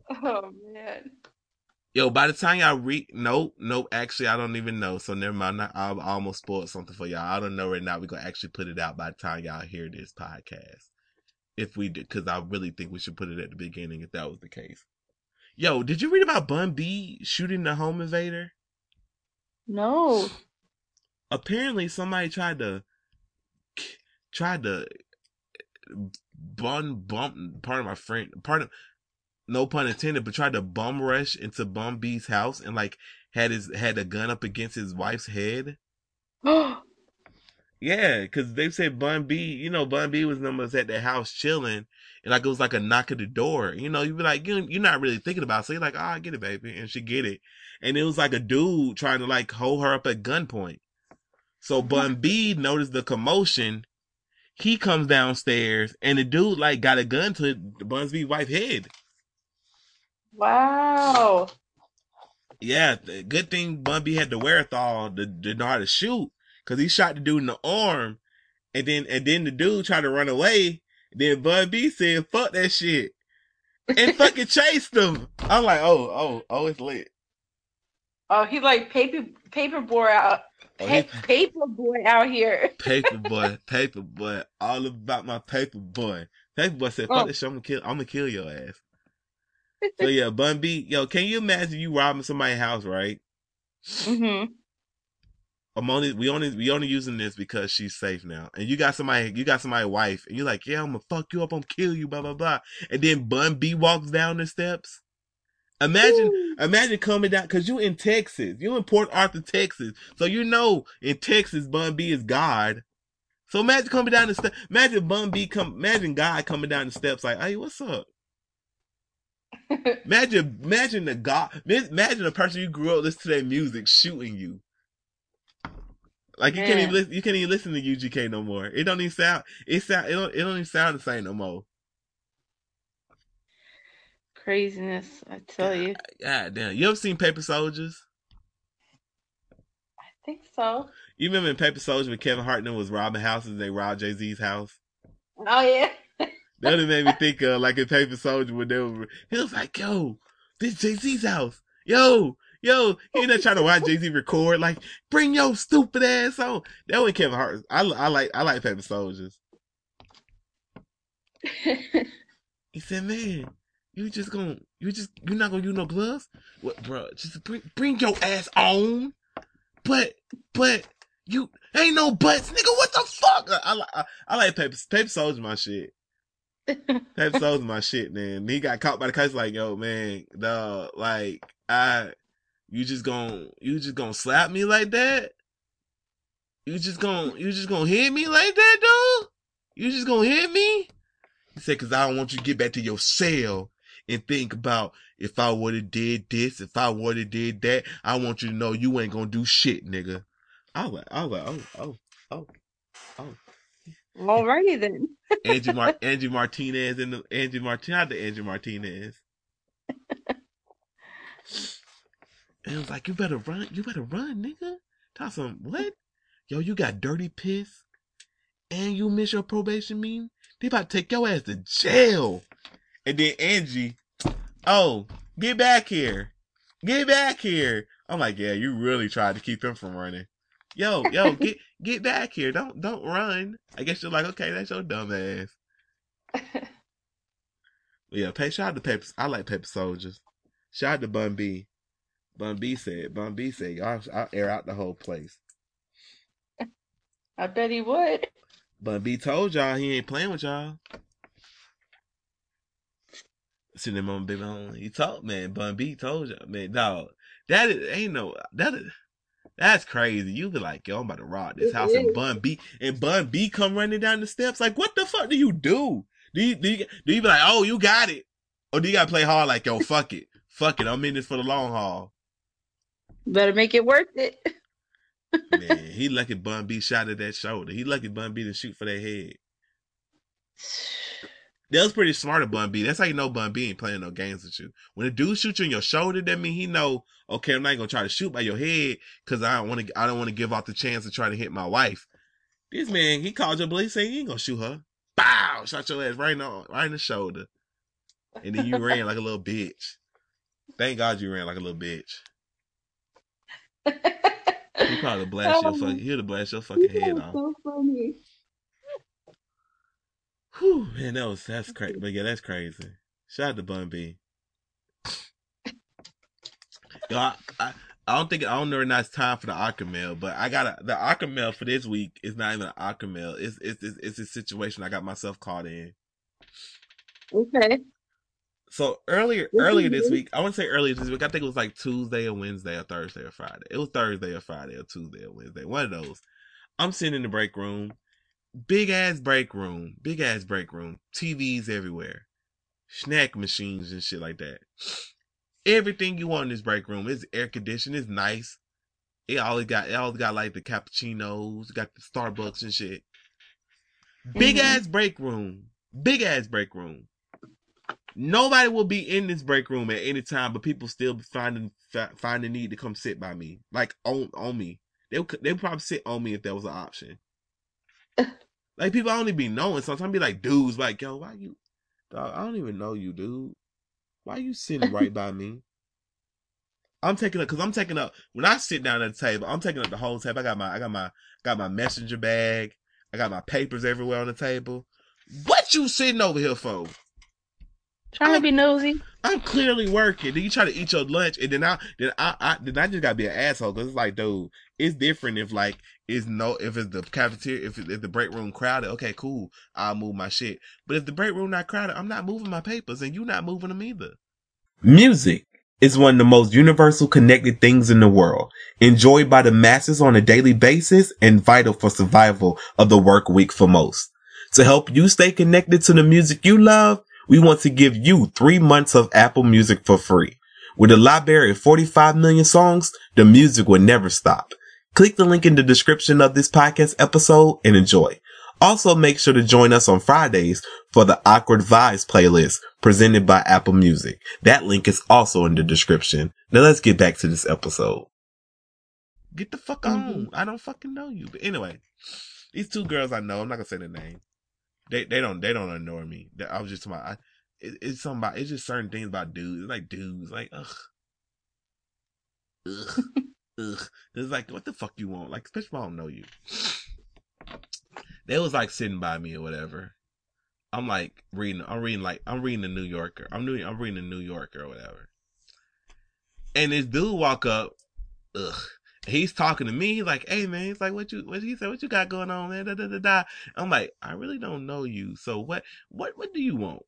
Oh man. Yo, by the time y'all read, nope, nope. Actually, I don't even know. So never mind. I, I almost spoiled something for y'all. I don't know right now. We're gonna actually put it out by the time y'all hear this podcast. If we did, because I really think we should put it at the beginning if that was the case. Yo, did you read about Bun B shooting the home invader? No. Apparently, somebody tried to tried to bun bump. Part of my friend, part of no pun intended, but tried to bum rush into Bun B's house and like had his had a gun up against his wife's head. Yeah, because they said Bun B, you know, Bun B was numbers at their house chilling, and like it was like a knock at the door. You know, you'd be like, you you're not really thinking about, it. so you're like, oh, I get it, baby, and she get it, and it was like a dude trying to like hold her up at gunpoint. So mm-hmm. Bun B noticed the commotion. He comes downstairs, and the dude like got a gun to Bun B's wife's head. Wow. Yeah, good thing Bun B had the wherewithal to, to know how to shoot, cause he shot the dude in the arm, and then and then the dude tried to run away. Then Bun B said, "Fuck that shit," and fucking chased him. I'm like, oh, oh, oh, it's lit. Oh, he like paper Paper Boi out Oh, pa- he- Paper Boi out here. Paper Boi, Paper Boi, all about my paper boy. Paper Boi said, "Fuck Oh. this shit, I'm gonna kill, I'm gonna kill your ass." So yeah, Bun B, yo, can you imagine you robbing somebody's house, right? Mm-hmm. I'm only we only we only using this because she's safe now. And you got somebody you got somebody wife and you're like, yeah, I'm gonna fuck you up, I'm gonna kill you, blah blah blah. And then Bun B walks down the steps. Imagine imagine coming down because you in Texas. You in Port Arthur, Texas. So you know in Texas Bun B is God. So imagine coming down the steps. Imagine Bun B come imagine God coming down the steps like, hey, what's up? Imagine imagine the God imagine a person you grew up listening to their music shooting you. Like you can't even listen, you can't even listen to UGK no more. It don't even sound it sound it don't it don't even sound the same no more. Craziness, I tell you. God damn. You ever seen Paper Soldiers? I think so. You remember in Paper Soldiers when Kevin Hart was robbing houses and they robbed Jay Z's house? Oh yeah. That made me think of like in Paper Soldier when they were he was like, Yo, this Jay Z's house. Yo, yo, he not trying to watch Jay Z record. Like, bring your stupid ass on. That was Kevin Hart. I, I like I like Paper Soldiers. he said, "Man, you just gonna you just you're not gonna use no gloves? What, bro? Just bring bring your ass on. But but you ain't no butts, nigga. What the fuck? I I, I like Paper Paper Soldier, my shit. Paper Soldier, my shit, man. He got caught by the cops. Like, yo, man, dog. Like, I you just gonna you just gonna slap me like that? You just gonna you just gonna hit me like that, dog? You just gonna hit me? He said, "Cause I don't want you to get back to your cell and think about if I would have did this, if I would have did that. I want you to know you ain't gonna do shit, nigga." I was like, I was like, oh, oh, oh, oh. Alrighty then. Angie Mar- Angie Martinez and the Angie Martinez, the Angie Martinez. And it was like, you better run, you better run, nigga. Tell some what? Yo, you got dirty piss, and you miss your probation meeting. They about to take your ass to jail. And then Angie, oh, get back here, get back here. I'm like, yeah, you really tried to keep him from running. Yo, yo, get get back here. Don't don't run. I guess you're like, okay, that's your dumb ass. yeah, pay shout out to Paper. I like Paper Soldiers. Shout out to Bun B. Bun B said, Bun B said, I'll, I'll air out the whole place. I bet he would. Bun B told y'all he ain't playing with y'all. See them on baby. He told man, Bun B told y'all, man, dog. That is, ain't no that is that's crazy. You be like, yo, I'm about to rob this house and Bun B and Bun B come running down the steps. Like, what the fuck do you do? Do you do you, do you be like, oh, you got it? Or do you gotta play hard like, yo, fuck it. Fuck it. I'm in this for the long haul. Better make it worth it. Man, he lucky Bun B shot at that shoulder. He lucky Bun B to shoot for that head. That was pretty smart of Bun B. That's how you know Bun B ain't playing no games with you. When a dude shoots you in your shoulder, that mean he know, okay, I'm not gonna try to shoot by your head because I don't want to. I don't want to give off the chance to try to hit my wife. This man, he called your police saying he ain't gonna shoot her. Bow, shot your ass right in the, right in the shoulder, and then you ran like a little bitch. Thank God you ran like a little bitch. He probably blast your fucking. He'll blast your fucking head off. So funny. Whew, man, that was that's crazy. But yeah, that's crazy. Shout out to Bun B. Yo, I, I, I don't think I don't know if it's time for the Aquamel, but I got the Aquamel for this week is not even an Aquamel. It's it's it's, it's a situation I got myself caught in. Okay. So earlier earlier this mm-hmm. week, I want to say earlier this week, I think it was like Tuesday or Wednesday or Thursday or Friday. It was Thursday or Friday or Tuesday or Wednesday. One of those. I'm sitting in the break room big ass break room, big ass break room, TVs everywhere, snack machines and shit like that. Everything you want in this break room is air conditioned, it's nice. It always got, it always got like the cappuccinos, got the Starbucks and shit. Big mm-hmm. ass break room, big ass break room. Nobody will be in this break room at any time, but people still finding find the need to come sit by me, like on on me. They they probably sit on me if that was an option. Like people I only be knowing. Sometimes be like dudes like, yo, why you dog, I don't even know you, dude. Why you sitting right by me? I'm taking up because I'm taking up when I sit down at the table, I'm taking up the whole table. I got my I got my got my messenger bag. I got my papers everywhere on the table. What you sitting over here for? Trying I'm, to be nosy. I'm clearly working. Then you try to eat your lunch, and then I then I, I then I just gotta be an asshole because it's like, dude, it's different if like it's no if it's the cafeteria if, if the break room crowded. Okay, cool, I'll move my shit. But if the break room not crowded, I'm not moving my papers, and you not moving them either. Music is one of the most universal connected things in the world, enjoyed by the masses on a daily basis and vital for survival of the work week for most. To help you stay connected to the music you love we want to give you three months of Apple Music for free. With a library of 45 million songs, the music will never stop. Click the link in the description of this podcast episode and enjoy. Also make sure to join us on Fridays for the Awkward Vibes playlist presented by Apple Music. That link is also in the description. Now let's get back to this episode. Get the fuck on. Mm-hmm. I don't fucking know you. But anyway, these two girls I know, I'm not gonna say their name. They they don't they don't annoy me. I was just my I, it, it's something about it's just certain things about dudes. It's like dudes, like ugh, ugh, ugh. It's like what the fuck you want? Like especially if I don't know you. They was like sitting by me or whatever. I'm like reading. I'm reading like I'm reading the New Yorker. I'm doing. I'm reading the New Yorker or whatever. And this dude walk up. Ugh. He's talking to me. He's like, "Hey man," he's like, "What you?" What he said? "What you got going on, man?" Da, da, da, da. I'm like, "I really don't know you. So what? What? What do you want?"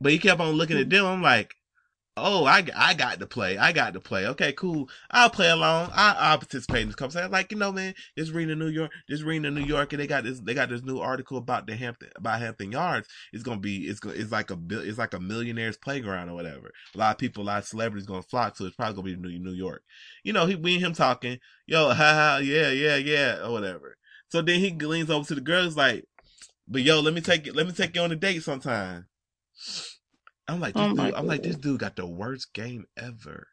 But he kept on looking at hmm. them. I'm like, "Oh, I, I got to play. I got to play. Okay, cool. I'll play along. I, I'll participate in this conversation." Like, you know, man, just reading the New York, just reading the New and They got this. They got this new article about the Hampton about Hampton Yards. It's gonna be. It's. It's like a. It's like a millionaire's playground or whatever. A lot of people, a lot of celebrities gonna flock to. It's probably gonna be New New York. You know, he we and him talking. Yo, ha ha, yeah, yeah, yeah, or whatever. So then he leans over to the girls like, "But yo, let me take it. Let me take you on a date sometime." I'm like, this Oh dude, I'm like, this dude got the worst game ever.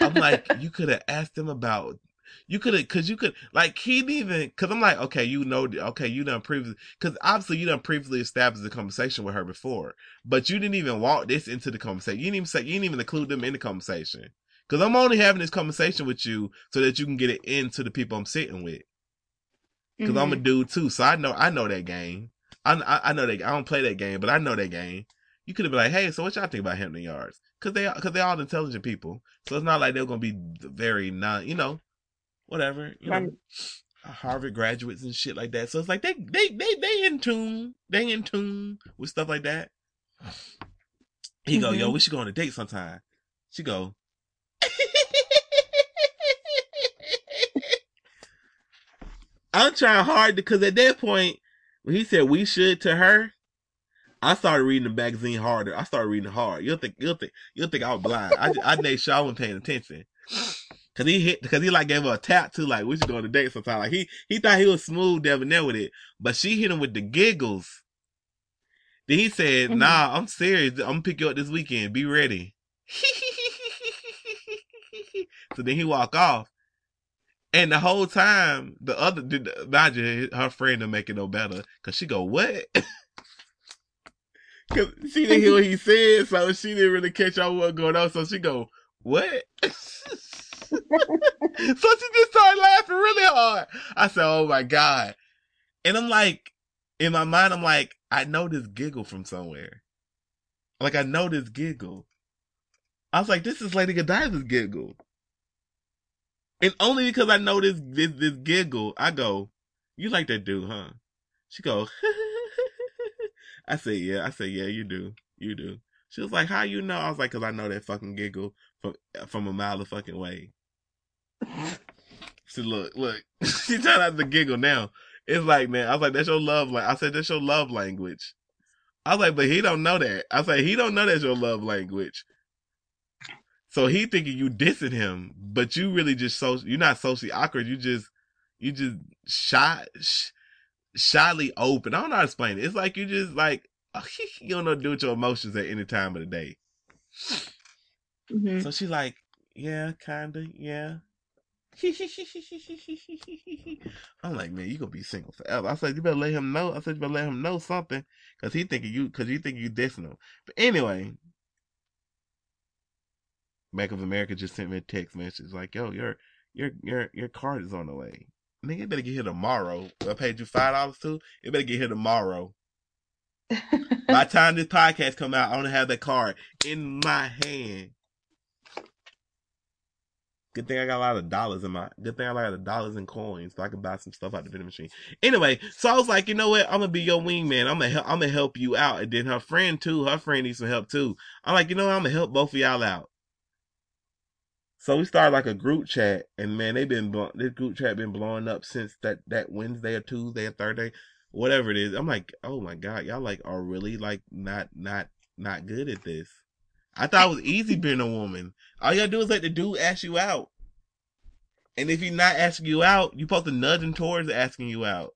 I'm like, you could have asked him about, you could have, cause you could, like, he didn't even, cause I'm like, okay, you know, okay, you done previously, cause obviously you done previously established a conversation with her before, but you didn't even walk this into the conversation. You didn't even say, you didn't even include them in the conversation. Cause I'm only having this conversation with you so that you can get it into the people I'm sitting with. because I'm a Mhm. dude too, so I know I know that game. I, I I know that I don't play that game, but I know that game. You could have been like, "Hey, so what y'all think about Hampton Yards?" Because they because they all intelligent people, so it's not like they're gonna be very non, you know, whatever, you know, Harvard graduates and shit like that. So it's like they they they they in tune, they in tune with stuff like that. He go, yo, Mhm. we should go on a date sometime. She go. I'm trying hard because at that point, when he said we should to her, I started reading the magazine harder. I started reading hard. You'll think you'll think you'll think I was blind. I I made sure I wasn't paying attention. Cause he hit, cause he like gave her a tap too, like we should go on a date sometime. Like he he thought he was smooth debonair with it, but she hit him with the giggles. Then he said, Mhm. "Nah, I'm serious. I'm gonna pick you up this weekend. Be ready." so then he walk off, and the whole time the other, did imagine her friend to make it no better, cause she go, "What?" Cause she didn't hear what he said, so she didn't really catch on what going on. So she go, "What?" so she just started laughing really hard. I said, "Oh my god!" And I'm like, in my mind, I'm like, I know this giggle from somewhere. Like I know this giggle. I was like, this is Lady Godiva's giggle. And only because I know this this this giggle, I go, "You like that dude, huh?" She go, I say, "Yeah." I say, "Yeah, you do, you do." She was like, "How you know?" I was like, "Cause I know that fucking giggle from uh, from a mile of fucking way." She look, look. she turned out to giggle now. It's like, man, I was like, that's your love language. I said, that's your love language. I was like, but he don't know that. I said, he don't know that's your love language. So he thinking you dissing him, but you really just so you're not socially awkward. You just you just shy, sh- shyly open. I don't know how to explain it. It's like you just like you don't know what to do with your emotions at any time of the day. Mhm. So she like, yeah, kinda, yeah. I'm like, man, you gonna be single forever. I said, you better let him know. I said, you better let him know something, cause he thinking you, cause you think you dissing him. But anyway, Bank of America just sent me a text message like, yo, your, your, your, your card is on the way. Nigga, it better get here tomorrow. I paid you five dollars too. It better get here tomorrow. By the time this podcast come out, I want to have that card in my hand. Good thing I got a lot of dollars in my. Good thing I got a lot of dollars in coins, so I can buy some stuff out the vending machine. Anyway, so I was like, you know what? I'm gonna be your wingman. I'm gonna help. I'm gonna help you out. And then her friend too. Her friend needs some help too. I'm like, you know, what? I'm gonna help both of y'all out. So we started like a group chat, and man, they've been this group chat been blowing up since that that Wednesday or Tuesday or Thursday, whatever it is. I'm like, oh my god, y'all like are really like not not not good at this. I thought it was easy being a woman. All you gotta do is let the dude ask you out. And if he's not asking you out, you supposed to nudge him towards asking you out.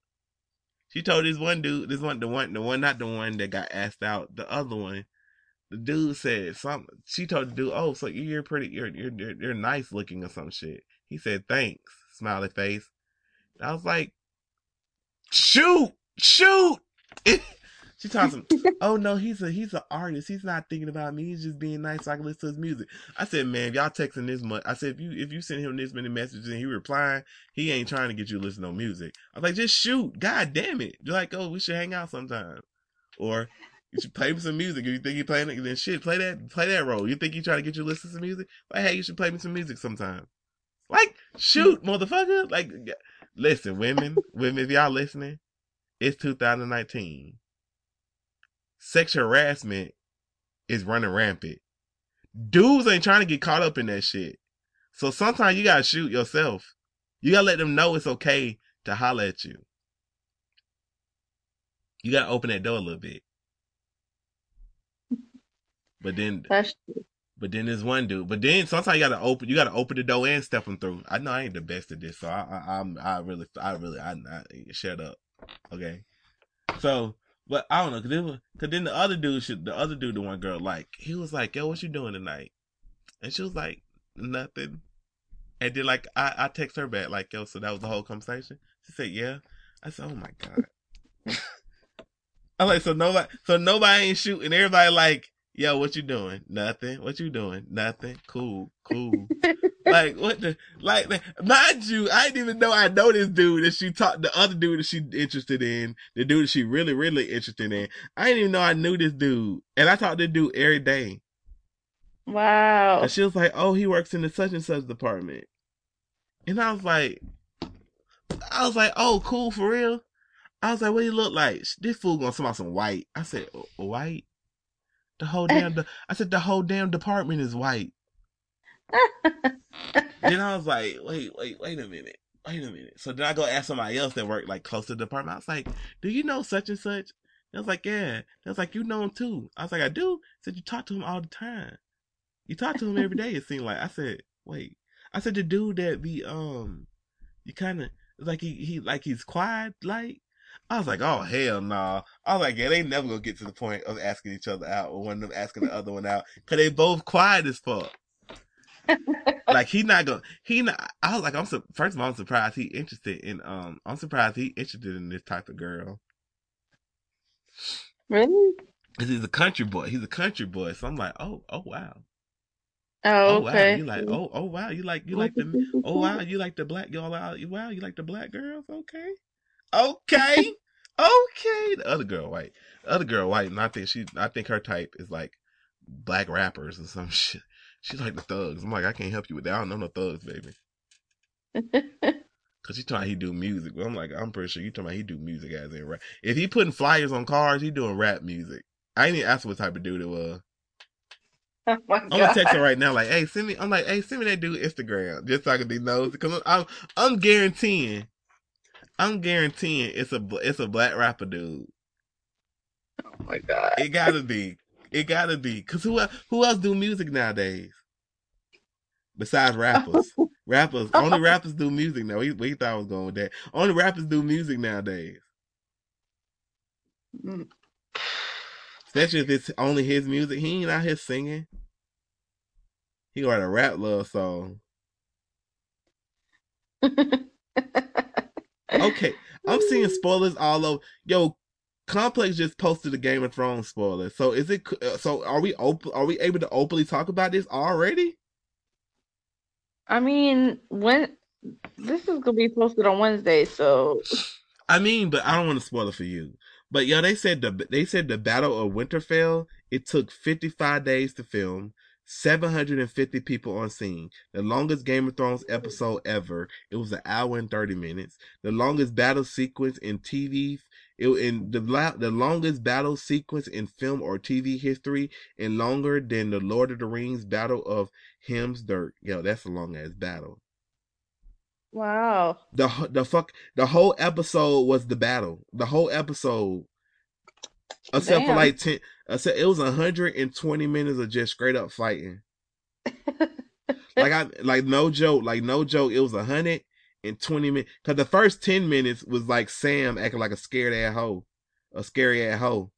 She told this one dude, this one, the one, the one, not the one that got asked out, the other one. The dude said something. She told the dude, "Oh, so you're pretty, you're you're you're, you're nice looking or some shit." He said, "Thanks." smiley face. And I was like, shoot, shoot. she talks him, oh no, he's a he's an artist. He's not thinking about me. He's just being nice so I can listen to his music. I said, man, if y'all texting this much, I said if you if you send him this many messages and he replying, he ain't trying to get you to listen to music. I was like, just shoot. God damn it. You're like, oh, we should hang out sometime. Or you should play me some music. If you think you're playing it, then shit, play that play that role. You think he trying to get your to listen to music? Like, hey, you should play me some music sometime. Like, shoot, motherfucker. Like, listen, women, women, if y'all listening, it's 2019. Sexual harassment is running rampant. Dudes ain't trying to get caught up in that shit. So sometimes you gotta shoot yourself. You gotta let them know it's okay to holler at you. You gotta open that door a little bit. But then, but then there's one dude. But then sometimes you gotta open, you gotta open the door and step them through. I know I ain't the best at this, so I, I I'm, I really, I really, I, I shut up. Okay. So, but I don't know, cause, it was, cause then the other dude, should, the other dude, the one girl, like he was like, "Yo, what you doing tonight?" And she was like, "Nothing." And then like I, I text her back like, "Yo, so that was the whole conversation." She said, "Yeah." I said, "Oh my god." I'm like, so nobody, so nobody ain't shooting. Everybody like, yo, what you doing? Nothing. What you doing? Nothing. Cool, cool. like what the like? Mind you, I didn't even know I know this dude that she talked. The other dude that she interested in, the dude that she really, really interested in. I didn't even know I knew this dude, and I talked to dude every day. Wow. And she was like, "Oh, he works in the such and such department," and I was like, "I was like, oh, cool for real." I was like, "What do you look like?" This fool gonna smell some white. I said, "White." The whole damn, de- I said the whole damn department is white. then I was like, wait, wait, wait a minute, wait a minute. So then I go ask somebody else that worked like close to the department. I was like, do you know such and such? I was like, yeah. I was like, you know him too. I was like, I do. I said you talk to him all the time. You talk to him every day. It seemed like. I said, wait. I said the dude that be um, you kind of like he he like he's quiet like. I was like, oh hell no! Nah. I was like, yeah, they never gonna get to the point of asking each other out or one of them asking the other one out because they both quiet as fuck. like he not gonna he not. I was like, I'm su- first of all, I'm surprised he interested in um. I'm surprised he interested in this type of girl. Really? Cause he's a country boy. He's a country boy. So I'm like, oh, oh wow. Oh, Oh okay. wow, you like oh oh wow, you like you like the oh wow, you like the black girl out wow, you like the black girls, okay. Okay. okay. The other girl white. The other girl white, and I think she I think her type is like black rappers or some shit. She's like the thugs. I'm like, I can't help you with that. I don't know no thugs, baby. Cause he talking he do music. But I'm like, I'm pretty sure you talking about he do music as in rap. If he putting flyers on cars, he doing rap music. I ain't even ask what type of dude it was. oh I'm gonna text her right now, like, hey, send me. I'm like, hey, send me that dude Instagram, just so I can be nosy. Because I'm, I'm guaranteeing, I'm guaranteeing it's a, it's a black rapper dude. Oh my God. It gotta be, it gotta be. Cause who, el- who else do music nowadays? Besides rappers, rappers, only rappers do music now. We, we thought I was going with that. Only rappers do music nowadays. Mm. Especially if it's only his music. He ain't out here singing. He got a rap love song. Okay, I'm seeing spoilers all over. Yo, Complex just posted a Game of Thrones spoiler. So is it? uh, So are we open? Are we able to openly talk about this already? I mean, when this is gonna be posted on Wednesday, so I mean, but I don't want to spoil it for you. But yo, they said the they said the Battle of Winterfell. It took 55 days to film. 750 people on scene. The longest Game of Thrones episode ever. It was an hour and 30 minutes. The longest battle sequence in TV. It in the the longest battle sequence in film or TV history, and longer than the Lord of the Rings Battle of Helm's Dirt. Yo, that's a long ass battle. wow. The the fuck the whole episode was the battle. The whole episode, except for like ten. Except it was hundred and twenty minutes of just straight up fighting. Like I like no joke. Like no joke. It was hundred and twenty minutes. Cause the first ten minutes was like Sam acting like a scared ass hoe, a scary ass hoe.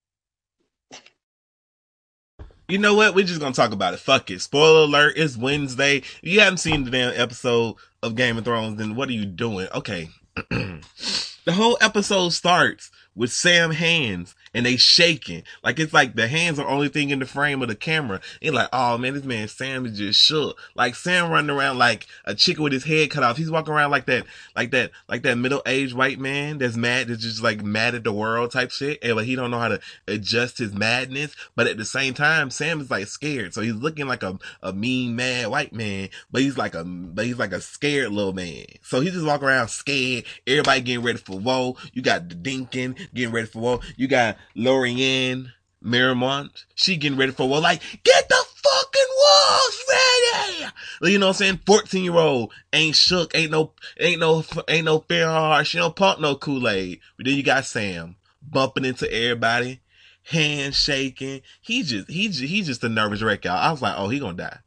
You know what? We're just gonna talk about it. Fuck it. Spoiler alert, it's Wednesday. If you haven't seen the damn episode of Game of Thrones, then what are you doing? Okay. the whole episode starts with Sam hands and they shaking. Like it's like the hands are only thing in the frame of the camera. And like, oh man, this man Sam is just shook. Like Sam running around like a chicken with his head cut off. He's walking around like that, like that, like that middle aged white man that's mad, that's just like mad at the world type shit. And like he don't know how to adjust his madness. But at the same time, Sam is like scared. So he's looking like a, a mean mad white man, but he's like a, but he's like a scared little man. So he just walk around scared. Everybody getting ready for woe. You got the Dinkin getting ready for woe. You got Lyanna Mormont, she getting ready for war. Like, get the fucking walls ready. You know what I'm saying? 14 year old ain't shook, ain't no, ain't no, ain't no fair heart. She don't pump no Kool-Aid. But then you got Sam bumping into everybody, hand shaking. He just, he just, he's just a nervous wreck, y'all. I was like, oh, he gonna die.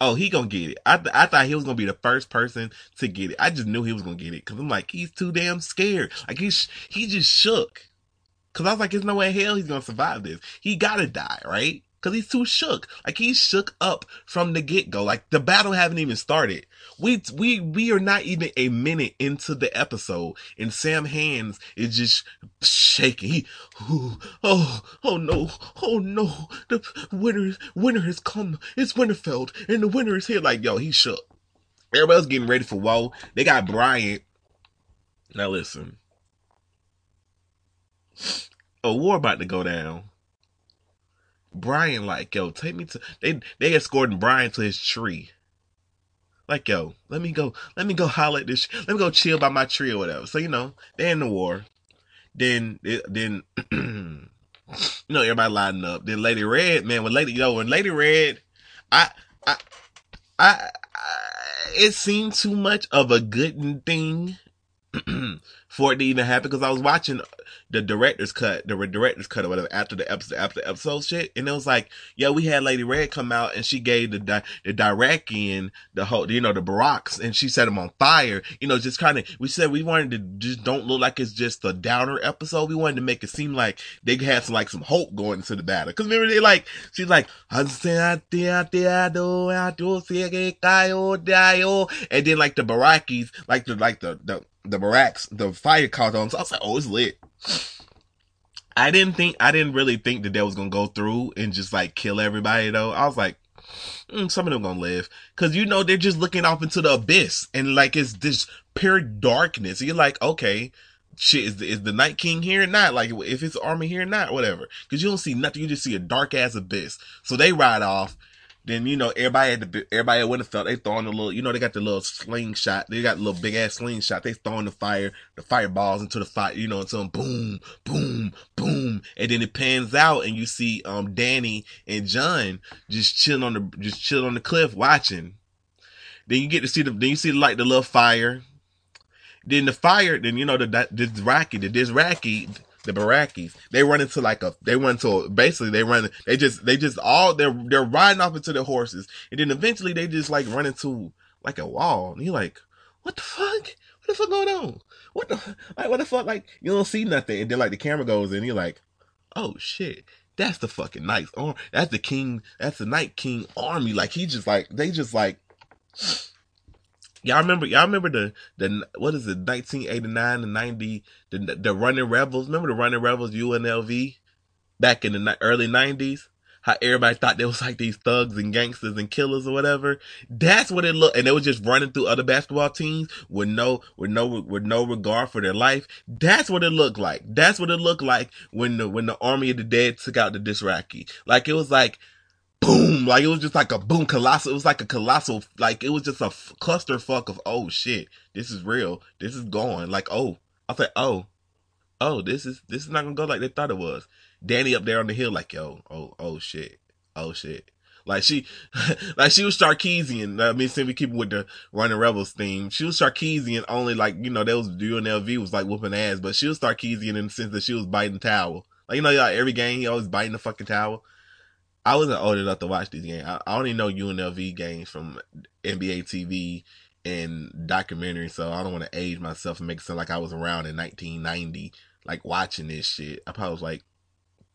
Oh, he gonna get it. I, th- I thought he was gonna be the first person to get it. I just knew he was gonna get it. Cause I'm like, he's too damn scared. Like he's, he just shook. Cause I was like, there's no way in hell he's gonna survive this. He gotta die, right? Cause he's too shook. Like he's shook up from the get go. Like the battle haven't even started. We, we, we are not even a minute into the episode and Sam Hands is just shaking. He, oh, oh, no, oh no. The winter, winter has come. It's Winterfell and the winter is here. Like, yo, he shook. Everybody's getting ready for woe. They got Bryant. Now listen a war about to go down. Brian like, yo, take me to they they escorting Brian to his tree. Like, yo, let me go, let me go holler at this, let me go chill by my tree or whatever. So, you know, they're in the war. Then, then, you know, everybody lining up. Then Lady Red, man, when Lady, yo, when Lady Red, I, I, I, I it seemed too much of a good thing for it to even happen because I was watching the director's cut, the director's cut or whatever after the episode, after the episode shit. And it was like, yeah, we had Lady Red come out and she gave the, the, the Dyrrachian, the whole, you know, the Barracks and she set them on fire. You know, just kind of, we said we wanted to just don't look like it's just a downer episode. We wanted to make it seem like they had some, like some hope going into the battle. Cause remember they like, she's like, and then like the Barrackis, like the, like the, the, the barracks, the fire caught on. So I was like, oh, it's lit. I didn't think, I didn't really think that that was gonna go through and just like kill everybody though. I was like, mm, some of them gonna live. Cause you know, they're just looking off into the abyss and like it's this pure darkness. You're like, okay, shit, is the, is the Night King here or not? Like, if his army here or not, whatever. Cause you don't see nothing. You just see a dark ass abyss. So they ride off then you know everybody at the everybody at Winterfell they throwing the little you know they got the little slingshot they got the little big ass slingshot they throwing the fire the fireballs into the fire you know and until boom boom boom and then it pans out and you see um Dany and Jon just chilling on the just chilling on the cliff watching. Then you get to see the then you see like the little fire. Then the fire then you know the this Racky the this Racky the Barakis, they run into like a, they run to, basically they run, they just, they just all, they're, they're riding off into their horses. And then eventually they just like run into like a wall. And you're like, what the fuck? What the fuck going on? What the, like, what the fuck? Like, you don't see nothing. And then like the camera goes in, you're like, oh shit. That's the fucking knight's arm. That's the king. That's the Night King army. Like he just like they just like Y'all remember? Y'all remember the the what is it? 1989 and 90 the the Running Rebels. Remember the Running Rebels UNLV back in the early 90s? How everybody thought they was like these thugs and gangsters and killers or whatever. That's what it looked, and they were just running through other basketball teams with no, with no, with no regard for their life. That's what it looked like. That's what it looked like when the when the army of the dead took out the Dothraki. Like it was like boom, like it was just like a boom colossal. It was like a colossal, like it was just a f- clusterfuck of oh shit, this is real, this is going. Like oh, I said oh, oh this is this is not gonna go like they thought it was. Dany up there on the hill, like yo, oh oh shit, oh shit. Like she, like she was Tarkanian. I mean, since we keep with the Running Rebels theme, she was Tarkanian. Only like you know, there was UNLV was like whooping ass, but she was Tarkanian in the sense that she was biting towel. Like you know, like every game he always biting the fucking towel. I wasn't old enough to watch these games. I, I only know UNLV games from NBA TV and documentary, so I don't want to age myself and make it sound like I was around in 1990, like watching this shit. I probably was like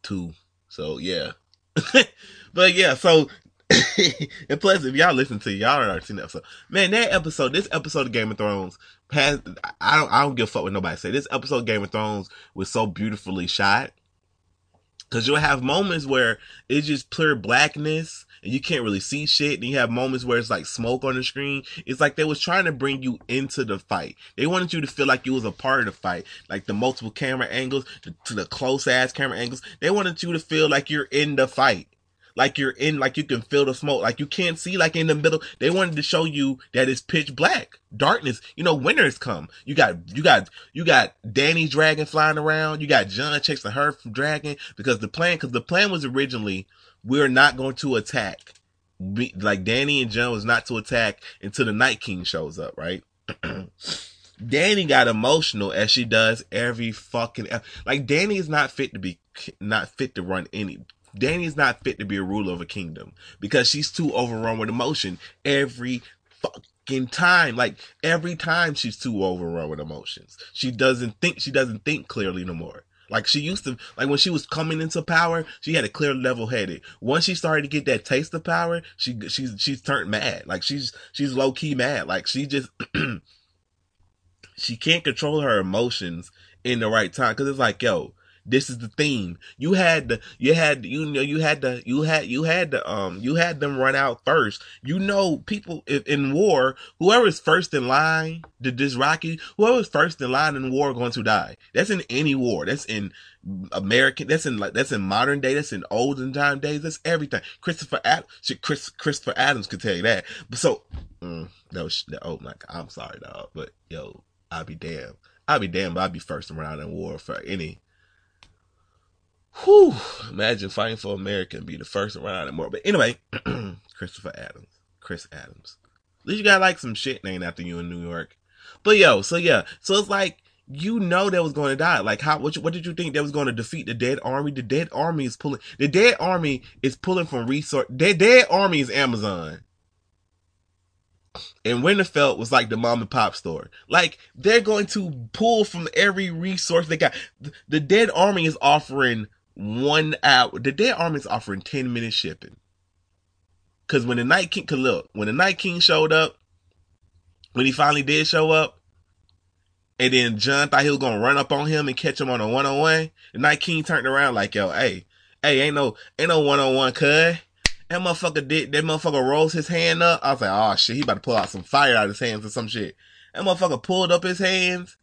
two. So yeah. but yeah, so and plus, if y'all listen to y'all already seen that episode. Man, that episode, this episode of Game of Thrones, has I don't I don't give a fuck what nobody say. This episode of Game of Thrones was so beautifully shot. Cause you'll have moments where it's just pure blackness and you can't really see shit. And you have moments where it's like smoke on the screen. It's like they was trying to bring you into the fight. They wanted you to feel like you was a part of the fight. Like the multiple camera angles, to the close ass camera angles. They wanted you to feel like you're in the fight like you're in, like you can feel the smoke, like you can't see, like in the middle. They wanted to show you that it's pitch black, darkness. You know, winter's come. You got, you got, you got Dany's dragon flying around. You got Jon chasing her from dragon because the plan, because the plan was originally we're not going to attack. Like Dany and Jon was not to attack until the Night King shows up, right? Dany got emotional as she does every fucking like Dany is not fit to be not fit to run any Dany's not fit to be a ruler of a kingdom because she's too overrun with emotion every fucking time. Like every time she's too overrun with emotions. She doesn't think she doesn't think clearly no more. Like she used to, like when she was coming into power, she had a clear level headed. Once she started to get that taste of power, she she's she's turned mad. Like she's she's low key mad. Like she just she can't control her emotions in the right time. Cause it's like, yo, this is the theme. You had the, you had, you know, you had the, you had, you had the, um, you had them run out first. You know, people in war, whoever is first in line, the Dothraki, whoever is first in line in war going to die. That's in any war. That's in American, that's in like, that's in modern day, that's in olden time days, that's everything. Christopher Adams, Chris, Christopher Adams could tell you that. But so, mm, that was, oh my God, I'm sorry dog, but yo, I'll be damned. I'll be damned, but I'll be first around in war for any Whew, imagine fighting for America and be the first around more. But anyway, Christopher Adams. Chris Adams. At least you got like some shit named after you in New York. But yo, so yeah. So it's like, you know that was going to die. Like how, what, what did you think that was going to defeat the dead army? The dead army is pulling, the dead army is pulling from resource, the dead army is Amazon. And Winterfell was like the mom and pop store. Like they're going to pull from every resource they got. The dead army is offering one hour. The Dead Army's offering 10 minute shipping. Cause when the Night King, cause look, when the Night King showed up, when he finally did show up, and then Jon thought he was gonna run up on him and catch him on a one on one, the Night King turned around like, yo, hey, hey, ain't no, ain't no one on one, cuz. That motherfucker did, that motherfucker rolls his hand up. I was like, oh shit, he about to pull out some fire out of his hands or some shit. That motherfucker pulled up his hands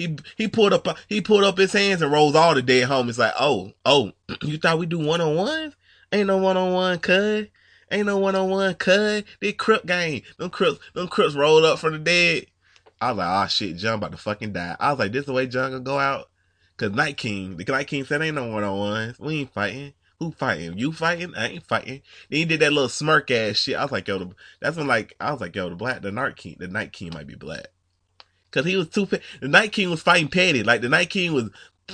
he he pulled up he pulled up his hands and rolls all the dead homies like, oh, oh, you thought we do one on ones? Ain't no one on one, cuz. Ain't no one on one, cuz. They crip game. Them crips, them crips rolled up from the dead. I was like, oh shit, Jon about to fucking die. I was like, this is the way Jon gonna go out? Cause Night King, the Night King said ain't no one on ones. We ain't fighting. Who fighting? You fighting? I ain't fighting. Then he did that little smirk ass shit. I was like, yo, the, that's when like I was like, yo, the black, the Night King, the Night King might be black. Cause he was too, the Night King was fighting petty. Like the Night King was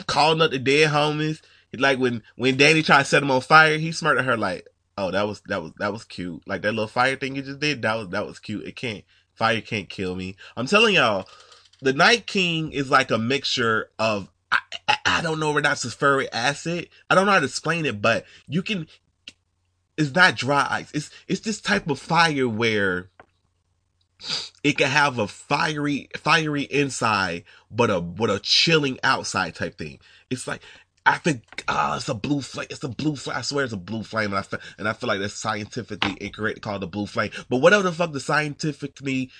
calling up the dead homies. Like when, when Dany tried to set him on fire, he smirked at her like, oh, that was, that was, that was cute. Like that little fire thing you just did, that was, that was cute. It can't, fire can't kill me. I'm telling y'all, the Night King is like a mixture of, I, I, I don't know if that's sulfuric acid. I don't know how to explain it, but you can, it's not dry ice. It's, it's this type of fire where, it can have a fiery, fiery inside, but a, but a chilling outside type thing. It's like, I think, oh, it's a blue flame. It's a blue flame. I swear it's a blue flame. And I feel, and I feel like that's scientifically incorrect to call it a blue flame. But whatever the fuck the scientifically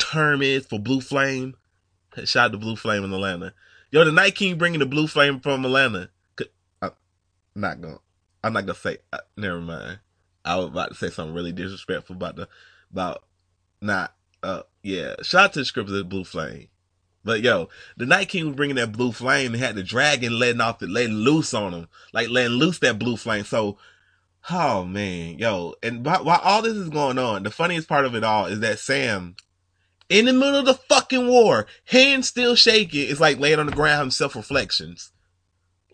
term is for blue flame, shout out to blue flame in Atlanta. Yo, the Night King bringing the blue flame from Atlanta. I'm not gonna, I'm not gonna say, uh, never mind. I was about to say something really disrespectful about the, about not, uh, yeah. Shout out to the script of the Blue Flame. But yo, the Night King was bringing that blue flame and had the dragon letting off the, letting loose on him. Like letting loose that blue flame. So, oh man, yo. And while, while all this is going on, the funniest part of it all is that Sam, in the middle of the fucking war, hands still shaking, is like laying on the ground self reflections.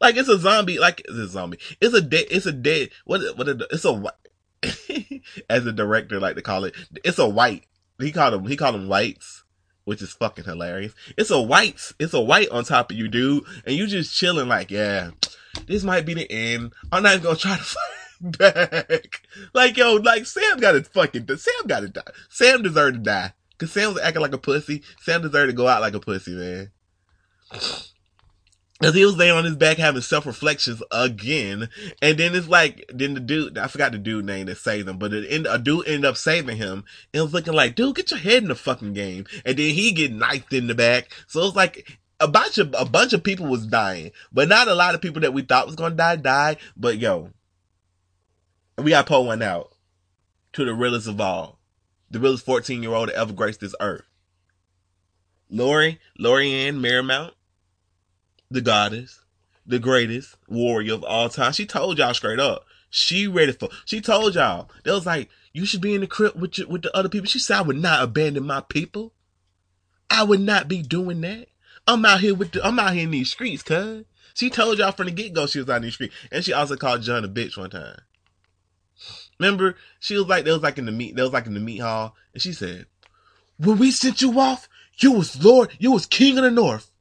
Like it's a zombie, like it's a zombie. It's a dead, it's a dead, what, what, it's a, white as a director like to call it, it's a white. He called them, he called them whites, which is fucking hilarious. It's a whites, it's a white on top of you, dude, and you just chilling like, yeah, this might be the end. I'm not even gonna try to fight back. Like, yo, like Sam gotta fucking, Sam gotta die. Sam deserved to die. Cause Sam was acting like a pussy. Sam deserved to go out like a pussy, man. Cause he was laying on his back having self reflections again, and then it's like, then the dude, I forgot the dude name that saved him, but end, a dude ended up saving him, and it was looking like, dude, get your head in the fucking game, and then he get knifed in the back, so it's like a bunch of a bunch of people was dying, but not a lot of people that we thought was gonna die died, but yo, we got to pull one out to the realest of all, the realest fourteen year old that ever grace this earth, Lyanna, Lori Ann Marymount the goddess, the greatest warrior of all time. She told y'all straight up. She ready for. She told y'all. They was like, you should be in the crib with your, with the other people. She said, I would not abandon my people. I would not be doing that. I'm out here with the. I'm out here in these streets, cuz. She told y'all from the get go she was out in these streets, and she also called Jon a bitch one time. Remember, she was like, they was like in the meet, they was like in the meat hall, and she said, "When we sent you off, you was Lord, you was King of the North."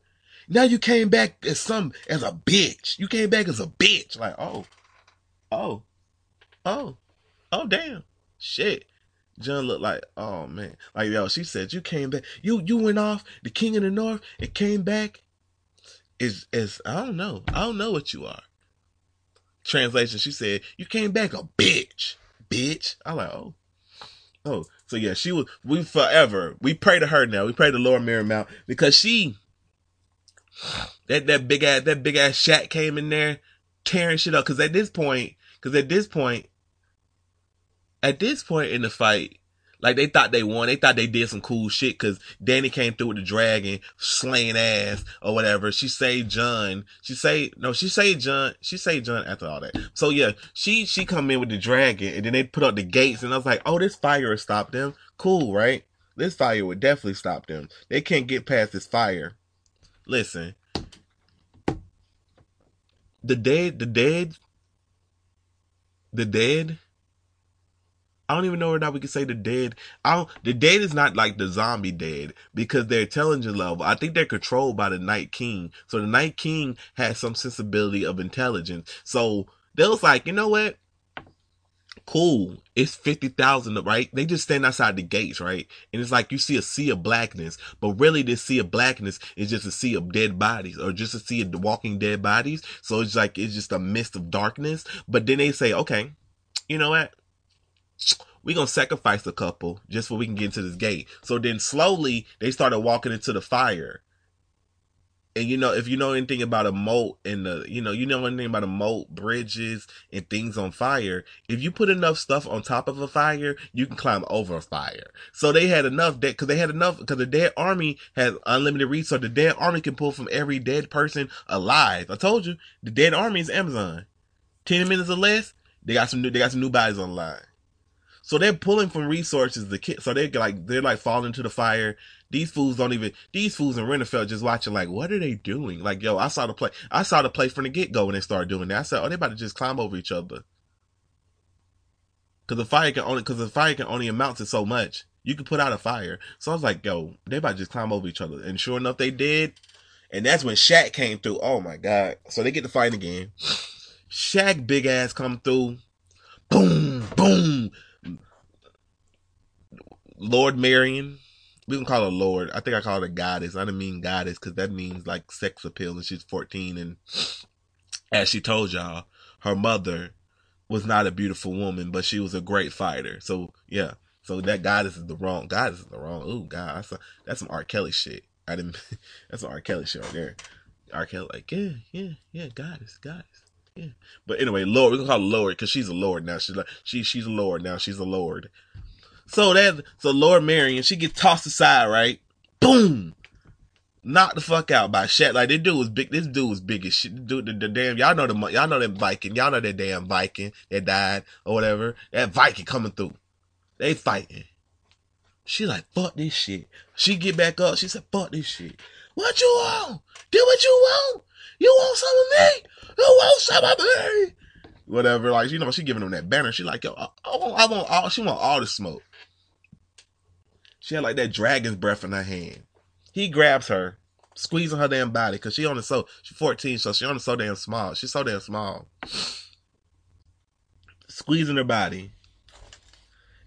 Now you came back as some as a bitch. You came back as a bitch. Like, oh, oh, oh, oh, damn, shit. Jon looked like, oh man, like yo. She said you came back. You you went off the king of the north and came back. Is is I don't know. I don't know what you are. Translation. She said you came back a bitch, bitch. I like oh, oh. So yeah, she was. We forever. We pray to her now. We pray to Lord Mormont because she that that big ass that big ass Shaq came in there tearing shit up. Cause at this point, cause at this point, at this point in the fight, like they thought they won. They thought they did some cool shit because Dany came through with the dragon, slaying ass or whatever. She saved Jon. She say no. She saved Jon. She saved Jon after all that. So yeah, she she come in with the dragon, and then they put up the gates, and I was like, oh, this fire will stop them. Cool, right? This fire would definitely stop them. They can't get past this fire. Listen, the dead, the dead, the dead. I don't even know whether we can say the dead. I don't, the dead is not like the zombie dead because their intelligence level. I think they're controlled by the Night King. So the Night King has some sensibility of intelligence. So they was like, you know what? cool. It's 50,000, right? They just stand outside the gates, right? And it's like you see a sea of blackness, but really this sea of blackness is just a sea of dead bodies or just a sea of walking dead bodies. So it's like, it's just a mist of darkness. But then they say, okay, you know what? We're going to sacrifice a couple just so we can get into this gate. So then slowly they started walking into the fire and you know if you know anything about a moat and the you know you know anything about a moat bridges and things on fire if you put enough stuff on top of a fire you can climb over a fire. So they had enough that because they had enough because the dead army has unlimited resource the dead army can pull from every dead person alive. I told you the dead army is amazon. 10 minutes or less they got some new they got some new bodies online. So they're pulling from resources the kid so they're like they're like falling to the fire these fools don't even, these fools in Winterfell just watching like, what are they doing? Like, yo, I saw the play, I saw the play from the get go when they started doing that. I said, oh, they about to just climb over each other. Cause the fire can only, cause the fire can only amount to so much. You can put out a fire. So I was like, yo, they about to just climb over each other. And sure enough, they did. And that's when Shaq came through. Oh my God. So they get to fight again. Shaq big ass come through. Boom, boom. Lord Marion we can call her Lord. I think I call her a goddess. I didn't mean goddess because that means like sex appeal and she's 14. And as she told y'all, her mother was not a beautiful woman, but she was a great fighter. So yeah. So that goddess is the wrong, goddess is the wrong. Oh God, that's, a, that's some R. Kelly shit. I didn't, that's some R. Kelly shit right there. R. Kelly like, yeah, yeah, yeah, goddess, goddess. Yeah. But anyway, Lord, we can call her Lord because she's a Lord now. She's like, she, she's a Lord now. She's a Lord. So that so Lord Marion, she gets tossed aside, right? Boom. Knocked the fuck out by Shaq. Like this dude was big. This dude was big as shit. Dude, the, the damn y'all know the y'all know that Viking. Y'all know that damn Viking that died or whatever. That Viking coming through. They fighting. She like fuck this shit. She get back up. She said fuck this shit. What you want? Do what you want. You want some of me? You want some of me? Whatever. Like you know she giving them that banner. She like yo I, I want I want all. She want all the smoke. She had like that dragon's breath in her hand. He grabs her, squeezing her damn body because she only so she's 14, so she only so damn small. She's so damn small. Squeezing her body.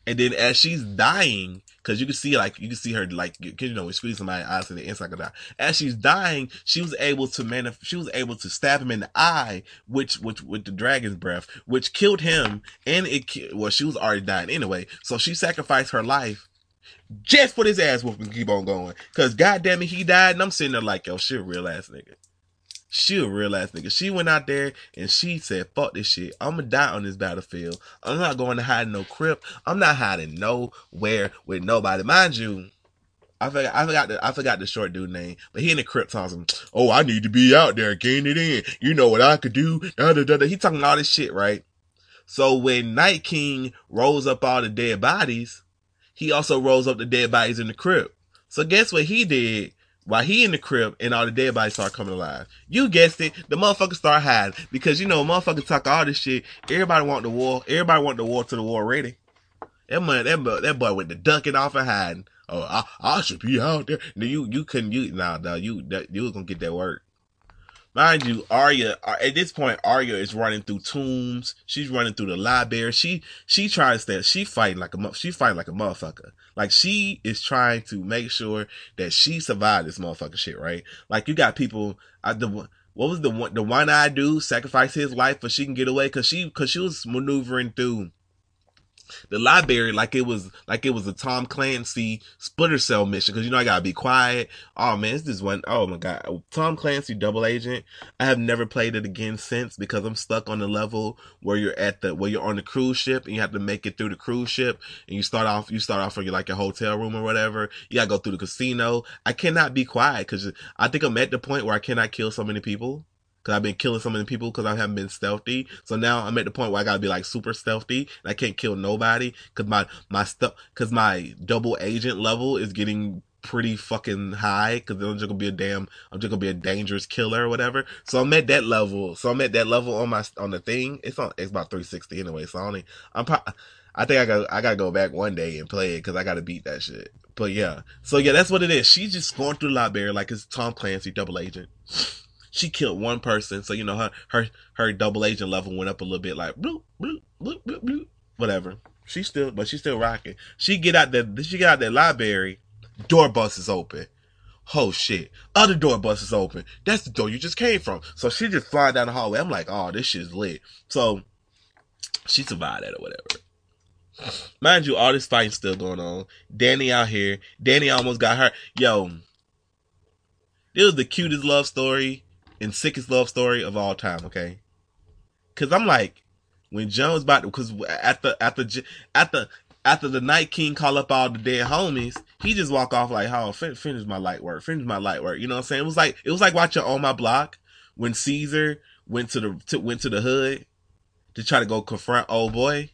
And then as she's dying, because you can see like you can see her like you know when squeezing somebody's eyes and the inside could die. As she's dying, she was able to manif- she was able to stab him in the eye, which which with the dragon's breath, which killed him, and it well she was already dying anyway, so she sacrificed her life just for this ass whooping keep on going. Cause goddamn it, he died, and I'm sitting there like yo, she a real ass nigga. She a real ass nigga. She went out there and she said, fuck this shit. I'm gonna die on this battlefield. I'm not going to hide in no crypt. I'm not hiding nowhere with nobody. Mind you, I forgot, I forgot the, I forgot the short dude name, but he in the crypt talking, oh, I need to be out there, getting it in. You know what I could do. Da, da, da, da. He talking all this shit, right? So when Night King rolls up all the dead bodies, he also rolls up the dead bodies in the crib. So guess what he did? While he in the crib and all the dead bodies start coming alive. You guessed it, the motherfuckers start hiding. Because you know, motherfuckers talk all this shit. Everybody want the war. Everybody want the war to the war ready. That man, that boy, that boy went to ducking off and hiding. Oh, I, I should be out there. No, you, you couldn't, you, nah, nah, you, that, you was gonna get that work. Mind you, Arya, uh, at this point, Arya is running through tombs. She's running through the library. She, she tries that, she fighting like a, she fighting like a motherfucker. Like she is trying to make sure that she survived this motherfucker shit, right? Like you got people, I, the, what was the one, the one eyed dude sacrifice his life but she can get away cause she, cause she was maneuvering through the library like it was like it was a Tom Clancy Splinter Cell mission because you know I gotta be quiet. Oh man, it's this one. Oh my god, Tom Clancy Double Agent. I have never played it again since because I'm stuck on the level where you're at the where you're on the cruise ship and you have to make it through the cruise ship and you start off you start off from your like a hotel room or whatever. You gotta go through the casino. I cannot be quiet because I think I'm at the point where I cannot kill so many people because I've been killing so many people because I haven't been stealthy. So now I'm at the point where I gotta be like super stealthy and I can't kill nobody because my, my stuff, because my double agent level is getting pretty fucking high because I'm just gonna be a damn, I'm just gonna be a dangerous killer or whatever. So I'm at that level. So I'm at that level on my, on the thing. It's on, it's about 360 anyway. So I only, I'm probably, I think I got I gotta go back one day and play it because I gotta beat that shit. But yeah, so yeah, that's what it is. She's just going through the library like it's Tom Clancy, double agent she killed one person, so you know her her her double agent level went up a little bit, like bloop bloop bloop bloop bloop, whatever. She still, but she's still rocking. She get out the she get out that library, door bus is open. Oh shit! Other door bus is open. That's the door you just came from. So she just flying down the hallway. I'm like, oh, this shit's lit. So she survived that or whatever. Mind you, all this fighting still going on. Dany out here. Dany almost got hurt. Yo, this was the cutest love story and sickest love story of all time. Okay, because I'm like, when Jon's about to, because after after after after the Night King call up all the dead homies, he just walk off like, "Oh, fin- finish my light work, finish my light work." You know what I'm saying? It was like it was like watching on my block when Cesar went to the to, went to the hood to try to go confront old boy.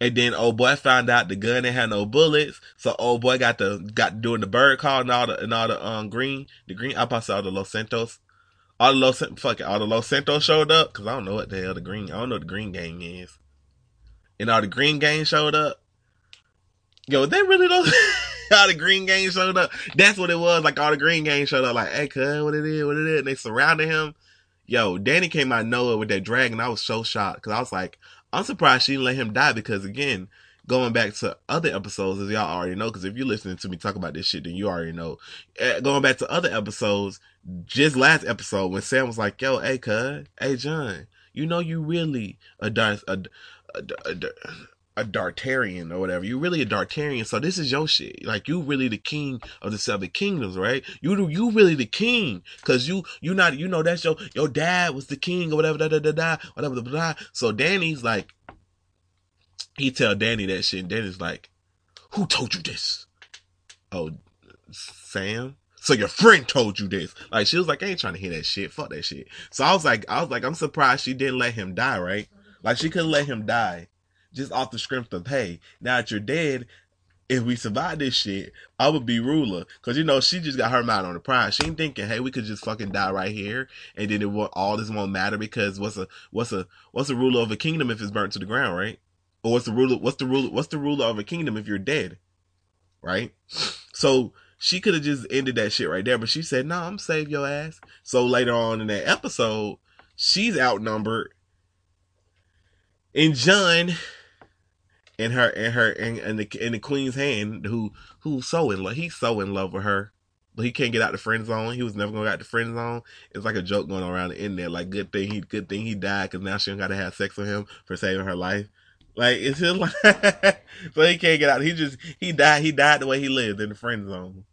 And then old boy found out the gun didn't have no bullets, so old boy got the got doing the bird call and all the and all the um green the green I passed all the Los Santos, all the Los fuck it, all the Los Santos showed up because I don't know what the hell the green I don't know the green gang is, and all the green gang showed up. Yo, they really don't. all the green gang showed up. That's what it was. Like all the green gang showed up. Like, hey, cuz, what it is, what it is. And they surrounded him. Yo, Dany came out of nowhere with that dragon. I was so shocked because I was like, I'm surprised she didn't let him die because again, going back to other episodes, as y'all already know, because if you're listening to me talk about this shit, then you already know. Uh, going back to other episodes, just last episode when Sam was like, "Yo, hey, cuz, hey, Jon, you know you really a Darth, a, a, a, a Dartarian or whatever. You're really a Dartarian, so this is your shit. Like you really the king of the seven kingdoms, right? You you really the king, cause you you not you know that's your your dad was the king or whatever da da da da whatever da, da. So Dany's like, he tell Dany that shit. And Dany's like, who told you this? Oh, Sam. So your friend told you this. Like she was like, I ain't trying to hear that shit. Fuck that shit. So I was like, I was like, I'm surprised she didn't let him die, right? Like she couldn't let him die just off the strength of, hey, now that you're dead, if we survive this shit, I would be ruler. Cause you know, she just got her mind on the prize. She ain't thinking, hey, we could just fucking die right here. And then it will, all this won't matter because what's a, what's a, what's the ruler of a kingdom if it's burnt to the ground, right? Or what's the ruler, what's the ruler, what's the ruler of a kingdom if you're dead? Right? So she could have just ended that shit right there, but she said, "No, I'm save your ass." So later on in that episode, she's outnumbered, and Jon and her in her and, and the in the queen's hand, who who's so in love, he's so in love with her, but he can't get out the friend zone. He was never gonna get out the friend zone. It's like a joke going around in there. Like good thing he good thing he died because now she don't got to have sex with him for saving her life. Like it's just like so he can't get out. He just he died. He died the way he lived in the friend zone.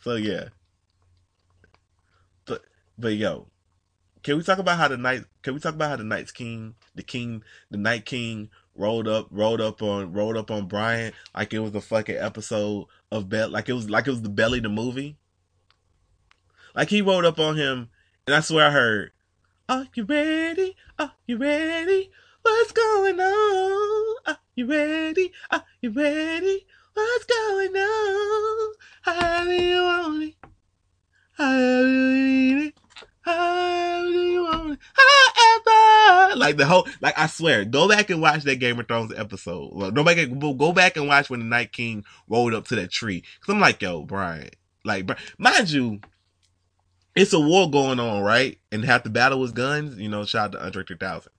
So yeah. But but yo, can we talk about how the night? Can we talk about how the Night's King, the King, the Night King rolled up, rolled up on, rolled up on Brian like it was a fucking episode of Bell, like it was like it was the Belly of the movie. Like he rolled up on him, and I swear I heard, "Are you ready? Are you ready? What's going on? Are you ready? Are you ready? What's going on? How do you want it? How do you need it? However, like the whole, like I swear, go back and watch that Game of Thrones episode. Go back, go back and watch when the Night King rolled up to that tree. Cause I'm like, yo, Brian, like, mind you, it's a war going on, right? And half the battle was guns. You know, shout out to Andre 3000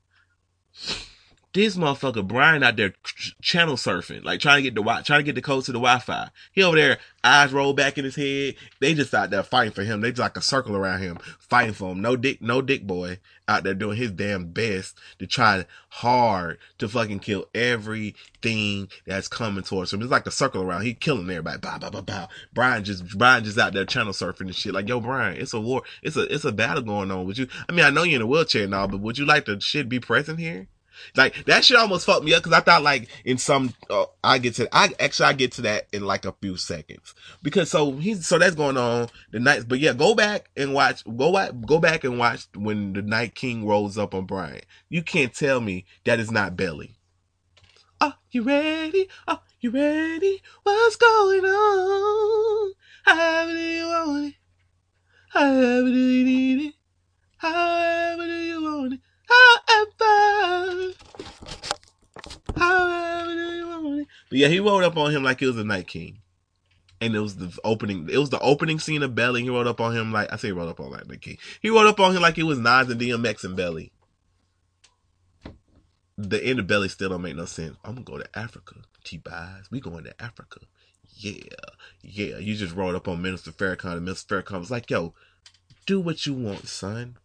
this motherfucker Brian out there channel surfing, like trying to get the trying to get the code to the Wi-Fi. He over there, eyes roll back in his head. They just out there fighting for him. They just like a circle around him, fighting for him. No dick, no dick boy out there doing his damn best to try hard to fucking kill everything that's coming towards him. It's like a circle around. He killing everybody. Bow, bow, bow, bow. Brian just Brian just out there channel surfing and shit. Like yo, Brian, it's a war. It's a it's a battle going on. Would you? I mean, I know you're in a wheelchair now, but would you like to shit be present here? Like that shit almost fucked me up because I thought like in some uh, I get to I actually I get to that in like a few seconds because so he's so that's going on the night but yeah go back and watch go go back and watch when the Night King rolls up on Brian you can't tell me that is not Belly. Are you ready? Are you ready? What's going on? How do you want it? How do you need it? However do you want it? However, however it? But yeah, he rolled up on him like he was a night king. And it was the opening. It was the opening scene of Belly. He rolled up on him like I say, he rolled up on like the king. He rolled up on him like he was Nas and DMX and Belly. The end of Belly still don't make no sense. I'm gonna go to Africa. T-Bies. We going to Africa. Yeah, yeah. You just rolled up on Minister Farrakhan, and Minister Farrakhan was like, "Yo, do what you want, son.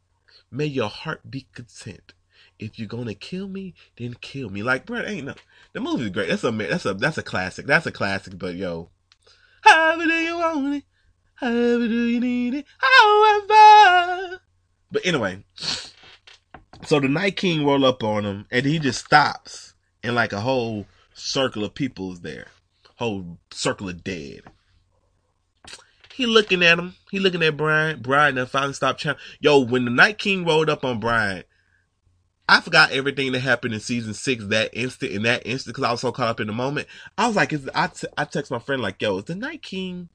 May your heart be content. If you're gonna kill me, then kill me. Like, bro, ain't no. The movie's great. That's a that's a that's a classic. That's a classic. But yo, however do you want it? However do you need it? However. But anyway, so the Night King roll up on him, and he just stops, and like a whole circle of people is there, whole circle of dead. He looking at him. He looking at Brian. Brian then finally stopped trying. Yo, when the Night King rolled up on Brian, I forgot everything that happened in season six that instant, in that instant, because I was so caught up in the moment. I was like, is, I, t- I text my friend like, yo, is the Night King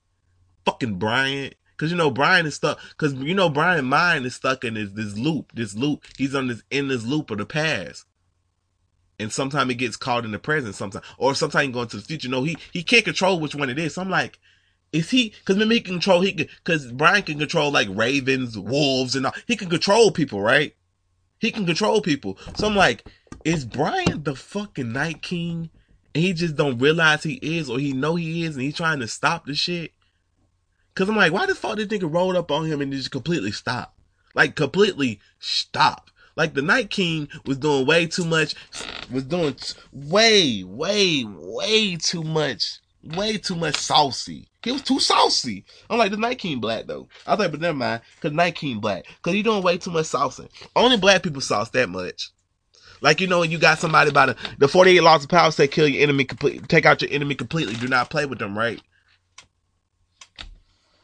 fucking Brian? Cause you know, Brian is stuck, cause you know, Brian mind is stuck in this, this loop, this loop. He's on this, in this loop of the past. And sometimes he gets caught in the present sometimes, or sometimes going to the future. No, he, he can't control which one it is. So I'm like, is he? Because maybe he can control. He can because Brian can control like ravens, wolves, and all. He can control people, right? He can control people. So I'm like, is Brian the fucking Night King, and he just don't realize he is, or he know he is, and he's trying to stop the shit? Cause I'm like, why the fuck this nigga rolled up on him and just completely stop? Like completely stop. Like the Night King was doing way too much, was doing way, way, way too much, way too much saucy. He was too saucy. I'm like, the Night King black though. I was like, but never mind, cause Night King black. Cause you doing way too much saucing. Only black people sauce that much. Like you know, you got somebody by the the 48 laws of power say kill your enemy complete, take out your enemy completely. Do not play with them, right?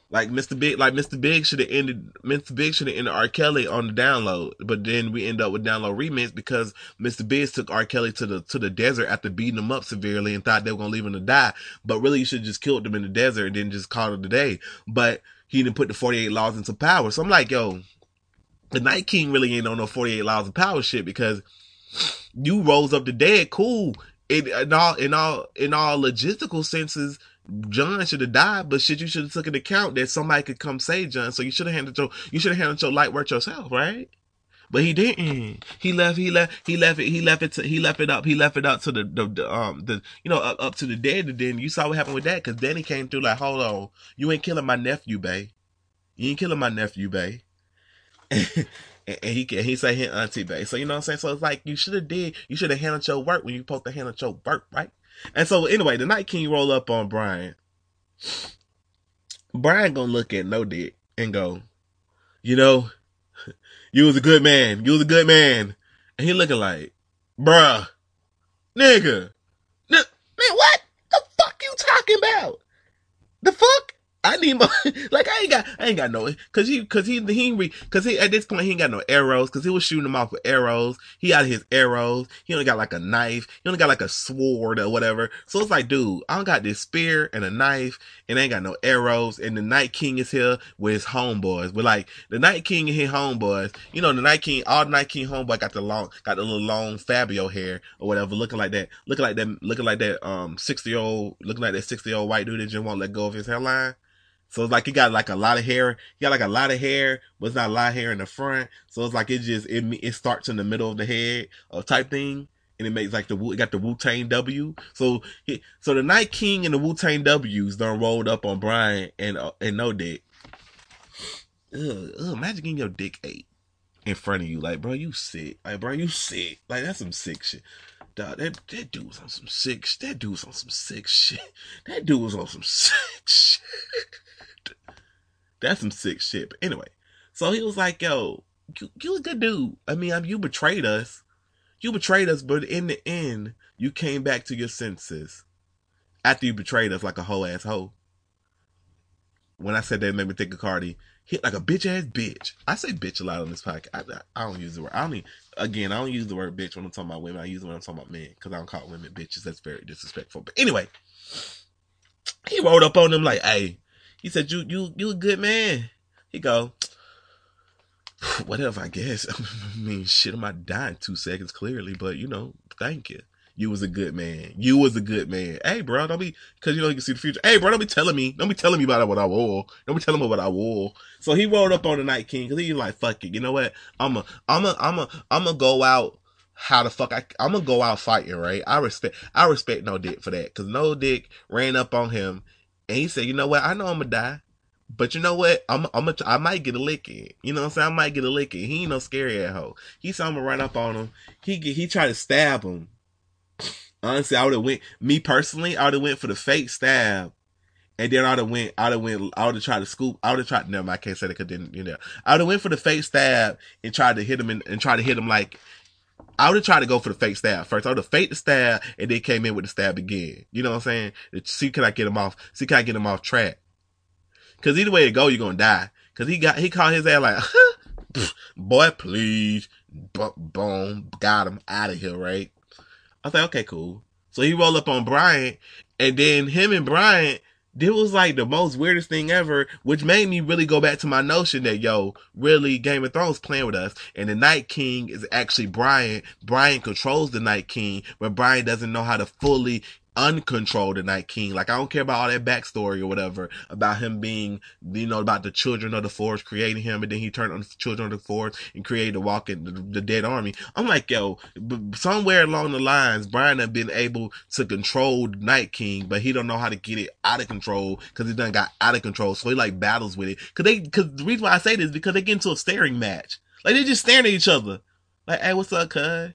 Like Mr. Big, like Mr. Big should have ended. Mr. Big should have ended R. Kelly on the Down Low, but then we end up with Down Low remix because Mr. Big took R. Kelly to the to the desert after beating him up severely and thought they were gonna leave him to die. But really, you should just killed them in the desert and then just called it a day. But he didn't put the forty eight laws into power. So I'm like, yo, the Night King really ain't on no forty eight laws of power shit because you rose up the dead, cool. In all in all in all logistical senses, Jon should have died, but shit, you should have took into account that somebody could come save Jon. So you should have handled your, you should have handled your light work yourself, right? But he didn't. He left. He left. He left it. He left it. To, he left it up. He left it up to the, the, the um the you know up, up to the dead. And then you saw what happened with that because Dany came through like, hold on, you ain't killing my nephew, bae. You ain't killing my nephew, bae. and, and he he say his auntie, bae. So you know what I'm saying. So it's like you should have did. You should have handled your work when you supposed to handle your work, right? And so anyway, the Night King roll up on Brian. Brian gonna look at No Dick and go, you know, you was a good man. You was a good man. And he looking like, bruh, nigga, n- man, what the fuck you talking about? The fuck? I need more. like I ain't got, I ain't got no, cause he, cause he, he, cause he at this point he ain't got no arrows, cause he was shooting them off with arrows. He had his arrows. He only got like a knife. He only got like a sword or whatever. So it's like, dude, I don't got this spear and a knife, and I ain't got no arrows. And the Night King is here with his homeboys. But like the Night King and his homeboys, you know, the Night King, all the Night King homeboy got the long, got the little long Fabio hair or whatever, looking like that, looking like that, looking like that, um, sixty old, looking like that sixty old white dude that just won't let go of his hairline. So it's like he got like a lot of hair. He got like a lot of hair, but it's not a lot of hair in the front. So it's like it just it it starts in the middle of the head, or type thing, and it makes like the it got the Wu Tang W. So he, so the Night King and the Wu Tang W's done rolled up on Brian and uh, and No Dick. Ugh, ugh, imagine getting your dick ate in front of you, like bro, you sick, like bro, you sick, like that's some sick shit. Dog, that that dude was on some sick. That dude was on some sick shit. That dude was on some sick shit. That's some sick shit. But anyway, so he was like, yo, you, you a good dude. I mean, I mean, you betrayed us. You betrayed us, but in the end, you came back to your senses after you betrayed us like a whole ass hoe. When I said that, it made me think of Cardi. Hit like a bitch ass bitch. I say bitch a lot on this podcast. I, I don't use the word. I don't. Even, again, I don't use the word bitch when I'm talking about women. I use it when I'm talking about men because I don't call women bitches. That's very disrespectful. But anyway, he rolled up on them like, "Hey, he said, "You you you a good man." He go, "Whatever, I guess." I mean, shit, I'm not dying two seconds clearly, but you know, thank you. You was a good man. You was a good man. Hey, bro, don't be because you know you can see the future. Hey, bro, don't be telling me. Don't be telling me about what I wore. Don't be telling me what I wore. So he rolled up on the Night King because he was like, "Fuck it." You know what? I'm a, I'm a, I'm a, I'm gonna go out. How the fuck I? I'm gonna go out fighting, right? I respect, I respect No Dick for that because No Dick ran up on him and he said, "You know what? I know I'm gonna die." But you know what? I'm I'm a, I might get a licking. You know what I'm saying? I might get a licking. He ain't no scary at hoe. He saw me run up on him. He he tried to stab him. Honestly, I would have went. Me personally, I would have went for the fake stab, and then I would have went. I would have went. I would have tried to scoop. I would have tried. No, I can't say that because then you know. I would have went for the fake stab and tried to hit him and, and try to hit him like. I would have tried to go for the fake stab first. I would have faked the stab and then came in with the stab again. You know what I'm saying? See, can I get him off? See, can I get him off track? Cause either way it go, you're gonna die. Cause he got, he called his ass like, boy, please. Boom. Got him out of here, right? I was like, okay, cool. So he rolled up on Bryant and then him and Bryant, it was like the most weirdest thing ever, which made me really go back to my notion that, yo, really Game of Thrones playing with us. And the Night King is actually Brian. Brian controls the Night King, but Brian doesn't know how to fully uncontrolled the Night King. Like I don't care about all that backstory or whatever about him being, you know, about the children of the forest creating him, and then he turned on the children of the forest and created the walking the, the dead army. I'm like, yo, somewhere along the lines, Brian have been able to control Night King, but he don't know how to get it out of control because he done got out of control. So he like battles with it. Cause they, cause the reason why I say this is because they get into a staring match. Like they just staring at each other. Like, hey, what's up, cuz?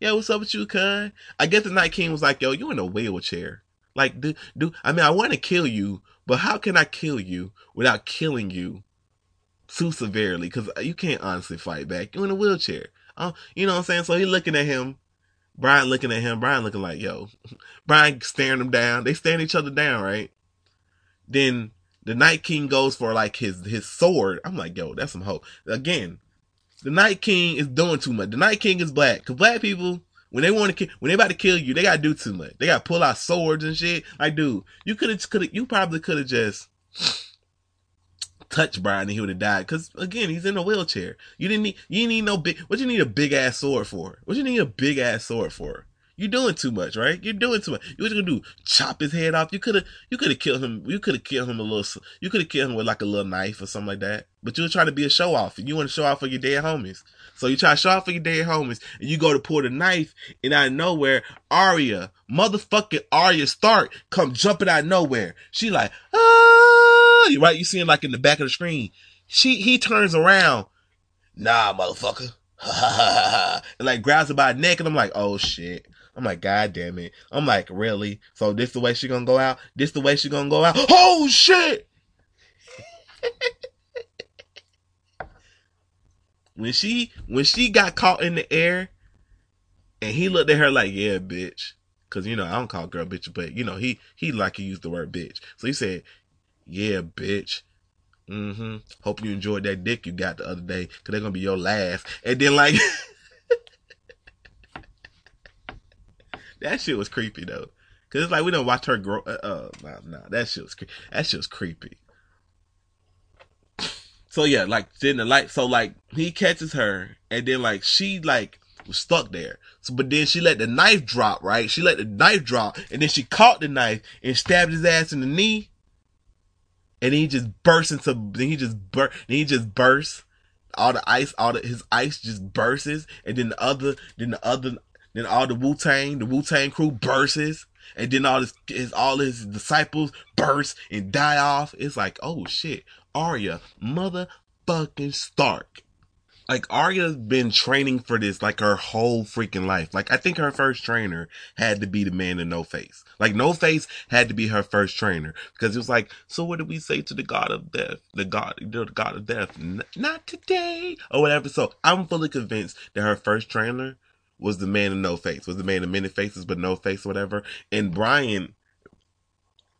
Yo, what's up with you, cuz? I guess the Night King was like, yo, you in a wheelchair. Like, do, do, I mean, I want to kill you, but how can I kill you without killing you too severely? Cause you can't honestly fight back. You're in a wheelchair. Uh, you know what I'm saying? So he looking at him, Brian looking at him, Brian looking like, yo, Brian staring him down. They staring each other down, right? Then the Night King goes for like his, his sword. I'm like, yo, that's some hope. Again, the Night King is doing too much. The Night King is black. Cause black people, when they want to kill, when they about to kill you, they gotta do too much. They gotta pull out swords and shit. Like, dude, you could have, could you probably could have just touched Brian and he would have died. Cause again, he's in a wheelchair. You didn't need, you didn't need no big, what you need a big ass sword for? What you need a big ass sword for? You're doing too much, right? You're doing too much. You you gonna do? Chop his head off? You could have, you could have killed him. You could have killed him a little. You could have killed him with like a little knife or something like that. But you were trying to be a show off, and you want to show off for your dead homies. So you try to show off for your dead homies, and you go to pull the knife, and out of nowhere, Arya, motherfucking Arya Stark, come jumping out of nowhere. She like, ah, right? You see him like in the back of the screen. She he turns around. Nah, motherfucker. and like grabs her by the neck, and I'm like, oh shit. I'm like, God damn it. I'm like, really? So this the way she gonna go out? This the way she gonna go out? Oh shit! when she when she got caught in the air, and he looked at her like, yeah, bitch. Cause you know I don't call girl bitch, but you know he he like to use the word bitch. So he said, yeah, bitch. Mm-hmm. Hope you enjoyed that dick you got the other day, cause they're gonna be your last. And then like that shit was creepy though, cause it's like we don't watch her grow. Uh, uh nah, nah, that shit was cre- that shit was creepy. So yeah, like then the light. So like he catches her, and then like she like was stuck there. So but then she let the knife drop. Right, she let the knife drop, and then she caught the knife and stabbed his ass in the knee and he just bursts into then he just burst then he just bursts all the ice all the his ice just bursts and then the other then the other then all the Wu Tang the Wu Tang crew bursts and then all his, his all his disciples burst and die off it's like oh shit Arya motherfucking Stark like Arya's been training for this like her whole freaking life. Like I think her first trainer had to be the man in No Face. Like No Face had to be her first trainer because it was like, so what do we say to the God of Death? The God, the God of Death, not today or whatever. So I'm fully convinced that her first trainer was the man in No Face, was the man in many faces but no face, whatever. And Brian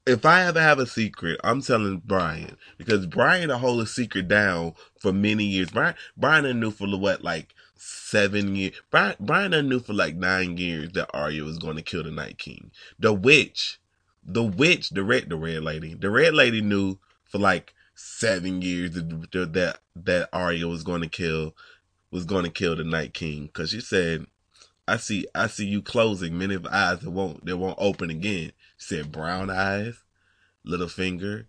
if I ever have a secret, I'm telling Brian because Brian to hold a secret down for many years. Brian Brian knew for what like seven years. Brian Brian knew for like nine years that Arya was going to kill the Night King. The witch, the witch, the red the red lady, the red lady knew for like seven years that that that Arya was going to kill was going to kill the Night King because she said. I see, I see you closing many of eyes that won't, that won't open again. She said brown eyes, Littlefinger.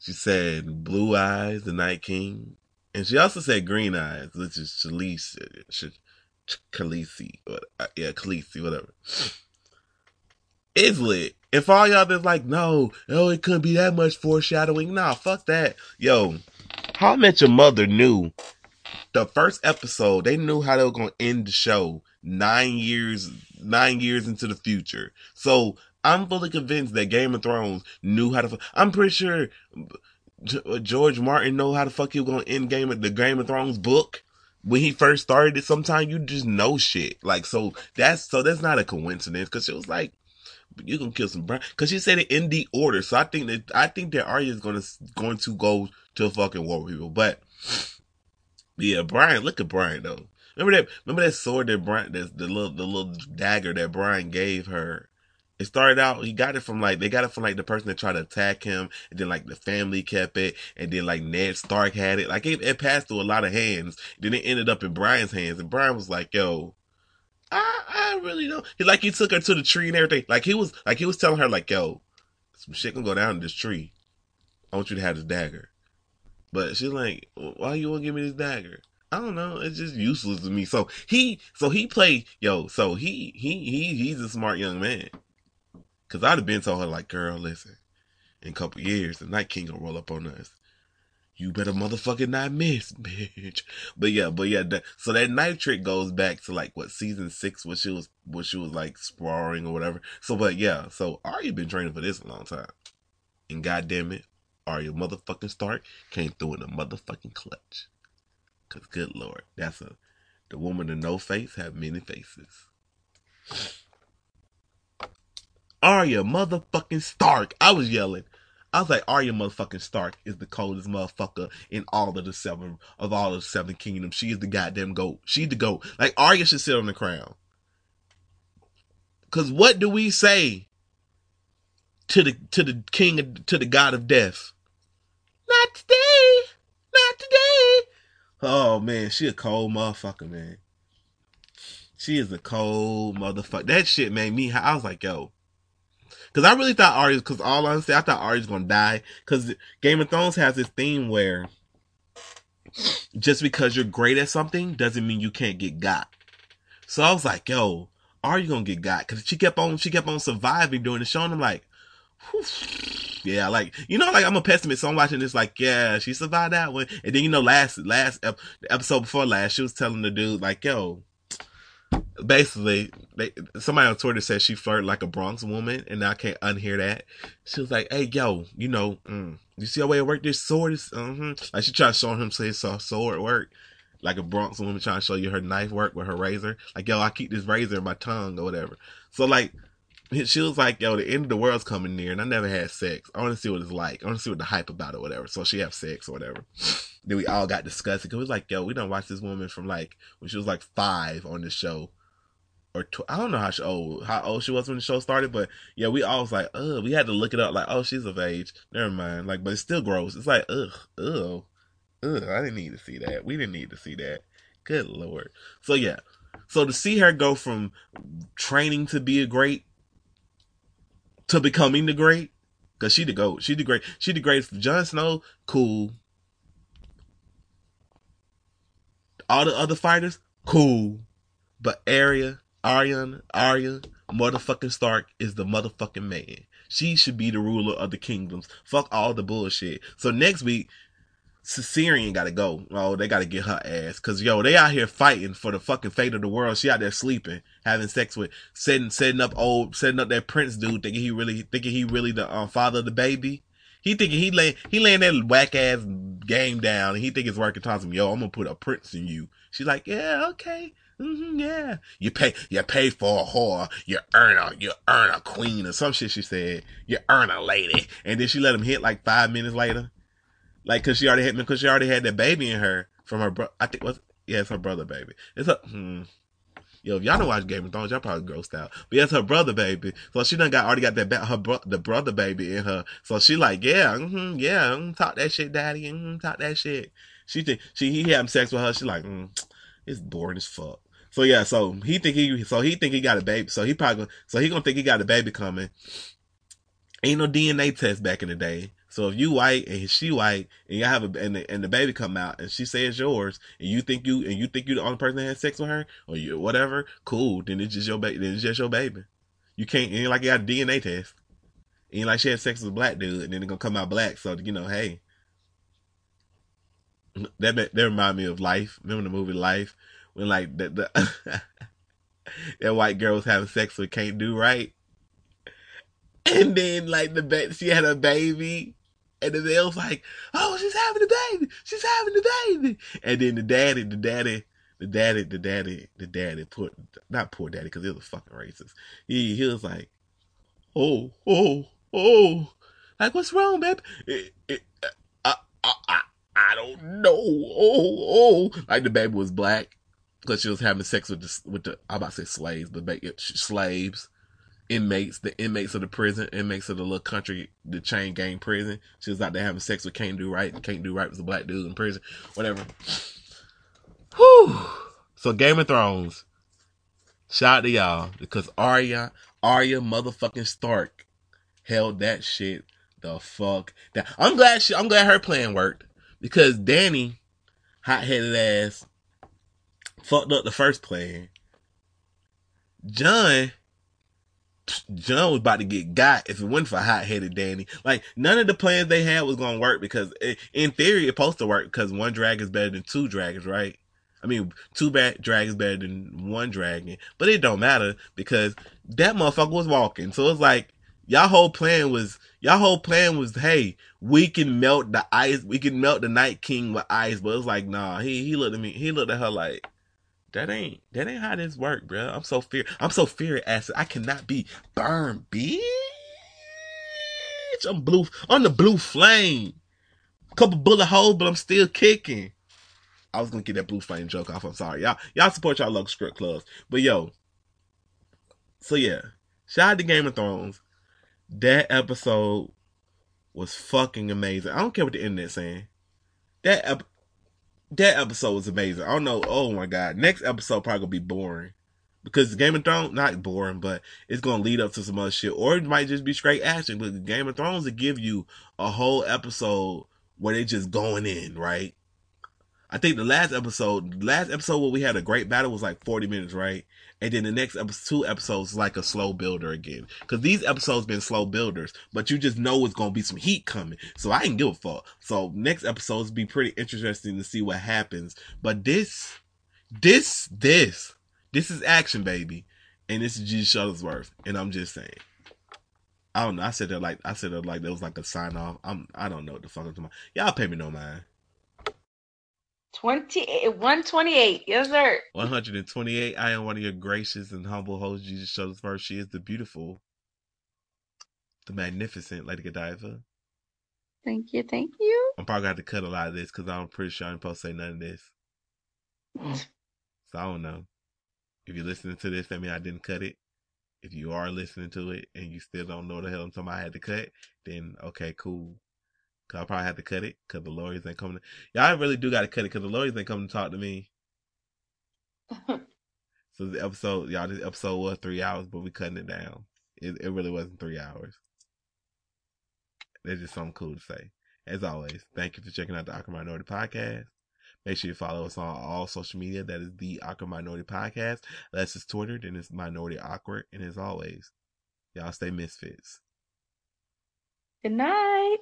She said blue eyes, the Night King. And she also said green eyes, which is Khaleesi, Khaleesi, uh, yeah, Khaleesi, whatever. It's lit. If all y'all that's like, no, oh, it couldn't be that much foreshadowing. Nah, fuck that. Yo, How I Met Your Mother knew the first episode, they knew how they were going to end the show nine years, nine years into the future. So I'm fully convinced that Game of Thrones knew how to. I'm pretty sure uh, George Martin know how the fuck he was gonna end Game of the Game of Thrones book when he first started it. Sometimes you just know shit. Like so that's so that's not a coincidence because it was like you gonna kill some Brian because she said it in the order. So I think that I think that Arya is gonna going to go to fucking war with people. But yeah, Brian, look at Brian though. Remember that? Remember that sword that Brian, that the little the little dagger that Brian gave her it started out, he got it from like, they got it from like the person that tried to attack him, and then like the family kept it, and then like Ned Stark had it. Like it, it passed through a lot of hands. Then it ended up in Brian's hands, and Brian was like, yo, I, I really don't. He like he took her to the tree and everything. Like he was like he was telling her like, yo, some shit gonna go down in this tree. I want you to have this dagger. But she's like, why you want to give me this dagger? I don't know. It's just useless to me. So he, so he played, yo. So he, he, he, he's a smart young man. Cause I'd have been told her like, girl, listen, in a couple years, the Night King gonna roll up on us. You better motherfucking not miss, bitch. But yeah, but yeah, that, so that night trick goes back to like what season six, when she was, when she was like sparring or whatever. So, but yeah, so Arya been training for this a long time. And goddamn it, Arya motherfucking Stark came through in a motherfucking clutch. Cause good lord, that's a, the woman in no face have many faces. Arya motherfucking Stark. I was yelling. I was like, Arya motherfucking Stark is the coldest motherfucker in all of the seven of all of the seven kingdoms. She is the goddamn goat. She's the goat. Like Arya should sit on the crown. Cause what do we say to the to the king to the god of death? Not today. Oh man, she a cold motherfucker, man. She is a cold motherfucker. That shit made me. I was like, yo. Cause I really thought Arya, cause all honestly, I thought Arya's gonna die. Cause Game of Thrones has this theme where just because you're great at something doesn't mean you can't get got. So I was like, yo, Arya gonna get got? Cause she kept on, she kept on surviving during the show, and I'm like, whew. Yeah, like you know, like I'm a pessimist, so I'm watching this, like, yeah, she survived that one, and then you know, last last ep- episode before last, she was telling the dude, like, yo, basically, they, somebody on Twitter said she flirted like a Bronx woman, and I can't unhear that. She was like, "Hey, yo, you know, mm, you see how way I work this sword is, uh-huh. like she tried to show him say saw sword work, like a Bronx woman trying to show you her knife work with her razor. Like, yo, I keep this razor in my tongue or whatever. So like, she was like, yo, the end of the world's coming near, and I never had sex. I want to see what it's like. I want to see what the hype about it, or whatever. So she have sex or whatever. then we all got disgusted. Cause it was like, yo, we don't watch this woman from like when she was like five on the show or tw- I don't know how she, old oh, how old she was when the show started, but yeah, we all was like, ugh, we had to look it up, like, oh, she's of age. Never mind, like, but it's still gross. It's like, ugh, ugh, ugh. I didn't need to see that. We didn't need to see that. Good lord. So yeah, so to see her go from training to be a great to becoming the great, cause she the goat. She the great. She the greatest. Jon Snow, cool. All the other fighters, cool. But Arya, Aryan, Arya, motherfucking Stark is the motherfucking man. She should be the ruler of the kingdoms. Fuck all the bullshit. So next week, Caesarion gotta go. Oh, they gotta get her ass. Cause yo, they out here fighting for the fucking fate of the world. She out there sleeping, having sex with, setting, setting up old, setting up that prince dude, thinking he really, thinking he really the um, father of the baby. He thinking he lay, he laying that whack ass game down, and he think it's working. Tells him, yo, I'm gonna put a prince in you. She's like, yeah, okay. Mm-hmm, yeah. You pay you pay for a whore, you earn a you earn a queen or some shit she said. You earn a lady. And then she let him hit like five minutes later. Like cause she already had cause she already had that baby in her from her bro I think was yeah, it's her brother baby. It's a hmm. Yo, if y'all don't watch Game of Thrones, y'all probably grossed out. But yeah, it's her brother baby. So she done got already got that her bro, the brother baby in her. So she like, yeah, mm-hmm, yeah, mm, talk that shit, daddy, mm, talk that shit. She think she he having sex with her. She like, mm, it's boring as fuck. So yeah, so he think he so he think he got a baby. So he probably so he gonna think he got a baby coming. Ain't no DNA test back in the day. So if you white and she white and you have a and the, and the baby come out and she says yours and you think you and you think you the only person that had sex with her or you whatever, cool. Then it's just your baby. Then it's just your baby. You can't ain't like you got a DNA test. Ain't like she had sex with a black dude and then it's gonna come out black. So you know, hey, that that remind me of Life. Remember the movie Life when like the, the that white girl was having sex with can't do right. And then like the she had a baby, and they was like, "Oh, she's having a baby! She's having a baby!" And then the daddy, the daddy, the daddy, the daddy, the daddy put not poor daddy because he was a fucking racist. He he was like, "Oh, oh, oh, like what's wrong, babe? It, it, uh, I, I, I, I don't know. Oh, oh, like the baby was black." because she was having sex with the with the I'm about to say slaves, but slaves, inmates, the inmates of the prison, inmates of the little country, the chain gang prison. She was out there having sex with Can't Do Right. Can't Do Right was a black dude in prison, whatever. Whew. So Game of Thrones, shout out to y'all because Arya, Arya motherfucking Stark held that shit the fuck down. I'm glad she, I'm glad her plan worked because Dany, hot headed ass fucked up the first plan. Jon, Jon was about to get got if it wasn't for hot headed Dany. Like none of the plans they had was gonna work because it, in theory it's supposed to work because one dragon is better than two dragons, right? I mean, two bad dragons better than one dragon, but it don't matter because that motherfucker was walking. So it's like y'all whole plan was y'all whole plan was, hey, we can melt the ice, we can melt the Night King with ice, but it's like, nah. He he looked at me, he looked at her like, that ain't that ain't how this work, bro. I'm so fear I'm so fear acid. I cannot be burned, bitch. I'm blue on the blue flame. Couple bullet holes, but I'm still kicking. I was gonna get that blue flame joke off. I'm sorry, y'all. Y'all support y'all local script clubs, but yo. So yeah, shout out to Game of Thrones. That episode was fucking amazing. I don't care what the internet's saying. That ep- that episode was amazing. I don't know. Oh my god, next episode probably gonna be boring. because Game of Thrones not boring, but it's gonna lead up to some other shit, or it might just be straight action. But Game of Thrones will give you a whole episode where they just going in, right? I think the last episode, last episode where we had a great battle was like 40 minutes, right? And then the next two episodes like a slow builder again. Cause these episodes been slow builders, but you just know it's gonna be some heat coming. So I ain't give a fuck. So next episodes be pretty interesting to see what happens. But this, this, this, this is action, baby. And this is G Shuttlesworth. And I'm just saying. I don't know. I said that like I said that like that was like a sign off. I'm I don't know what the fuck I'm talking about. Y'all pay me no mind. 20, eh, 128. Yes, sir. 128. I am one of your gracious and humble hosts, Jesus Shuttlesworth. She is the beautiful, the magnificent Lady Godiva. Thank you. Thank you. I'm probably going to have to cut a lot of this because I'm pretty sure I'm supposed to say none of this. Mm. So I don't know. If you're listening to this, that means I didn't cut it. If you are listening to it and you still don't know the hell I'm talking about I had to cut, then okay, cool. Cause I probably had to cut it because the lawyers ain't coming. To, yeah, I really do got to cut it because the lawyers ain't coming to talk to me. so the episode, y'all, this episode was three hours, but we cutting it down. It, it really wasn't three hours. There's just something cool to say. As always, thank you for checking out the Awkward Minority Podcast. Make sure you follow us on all social media. That is the Awkward Minority Podcast. That's just Twitter, then it's Minority Awkward. And as always, y'all stay misfits. Good night.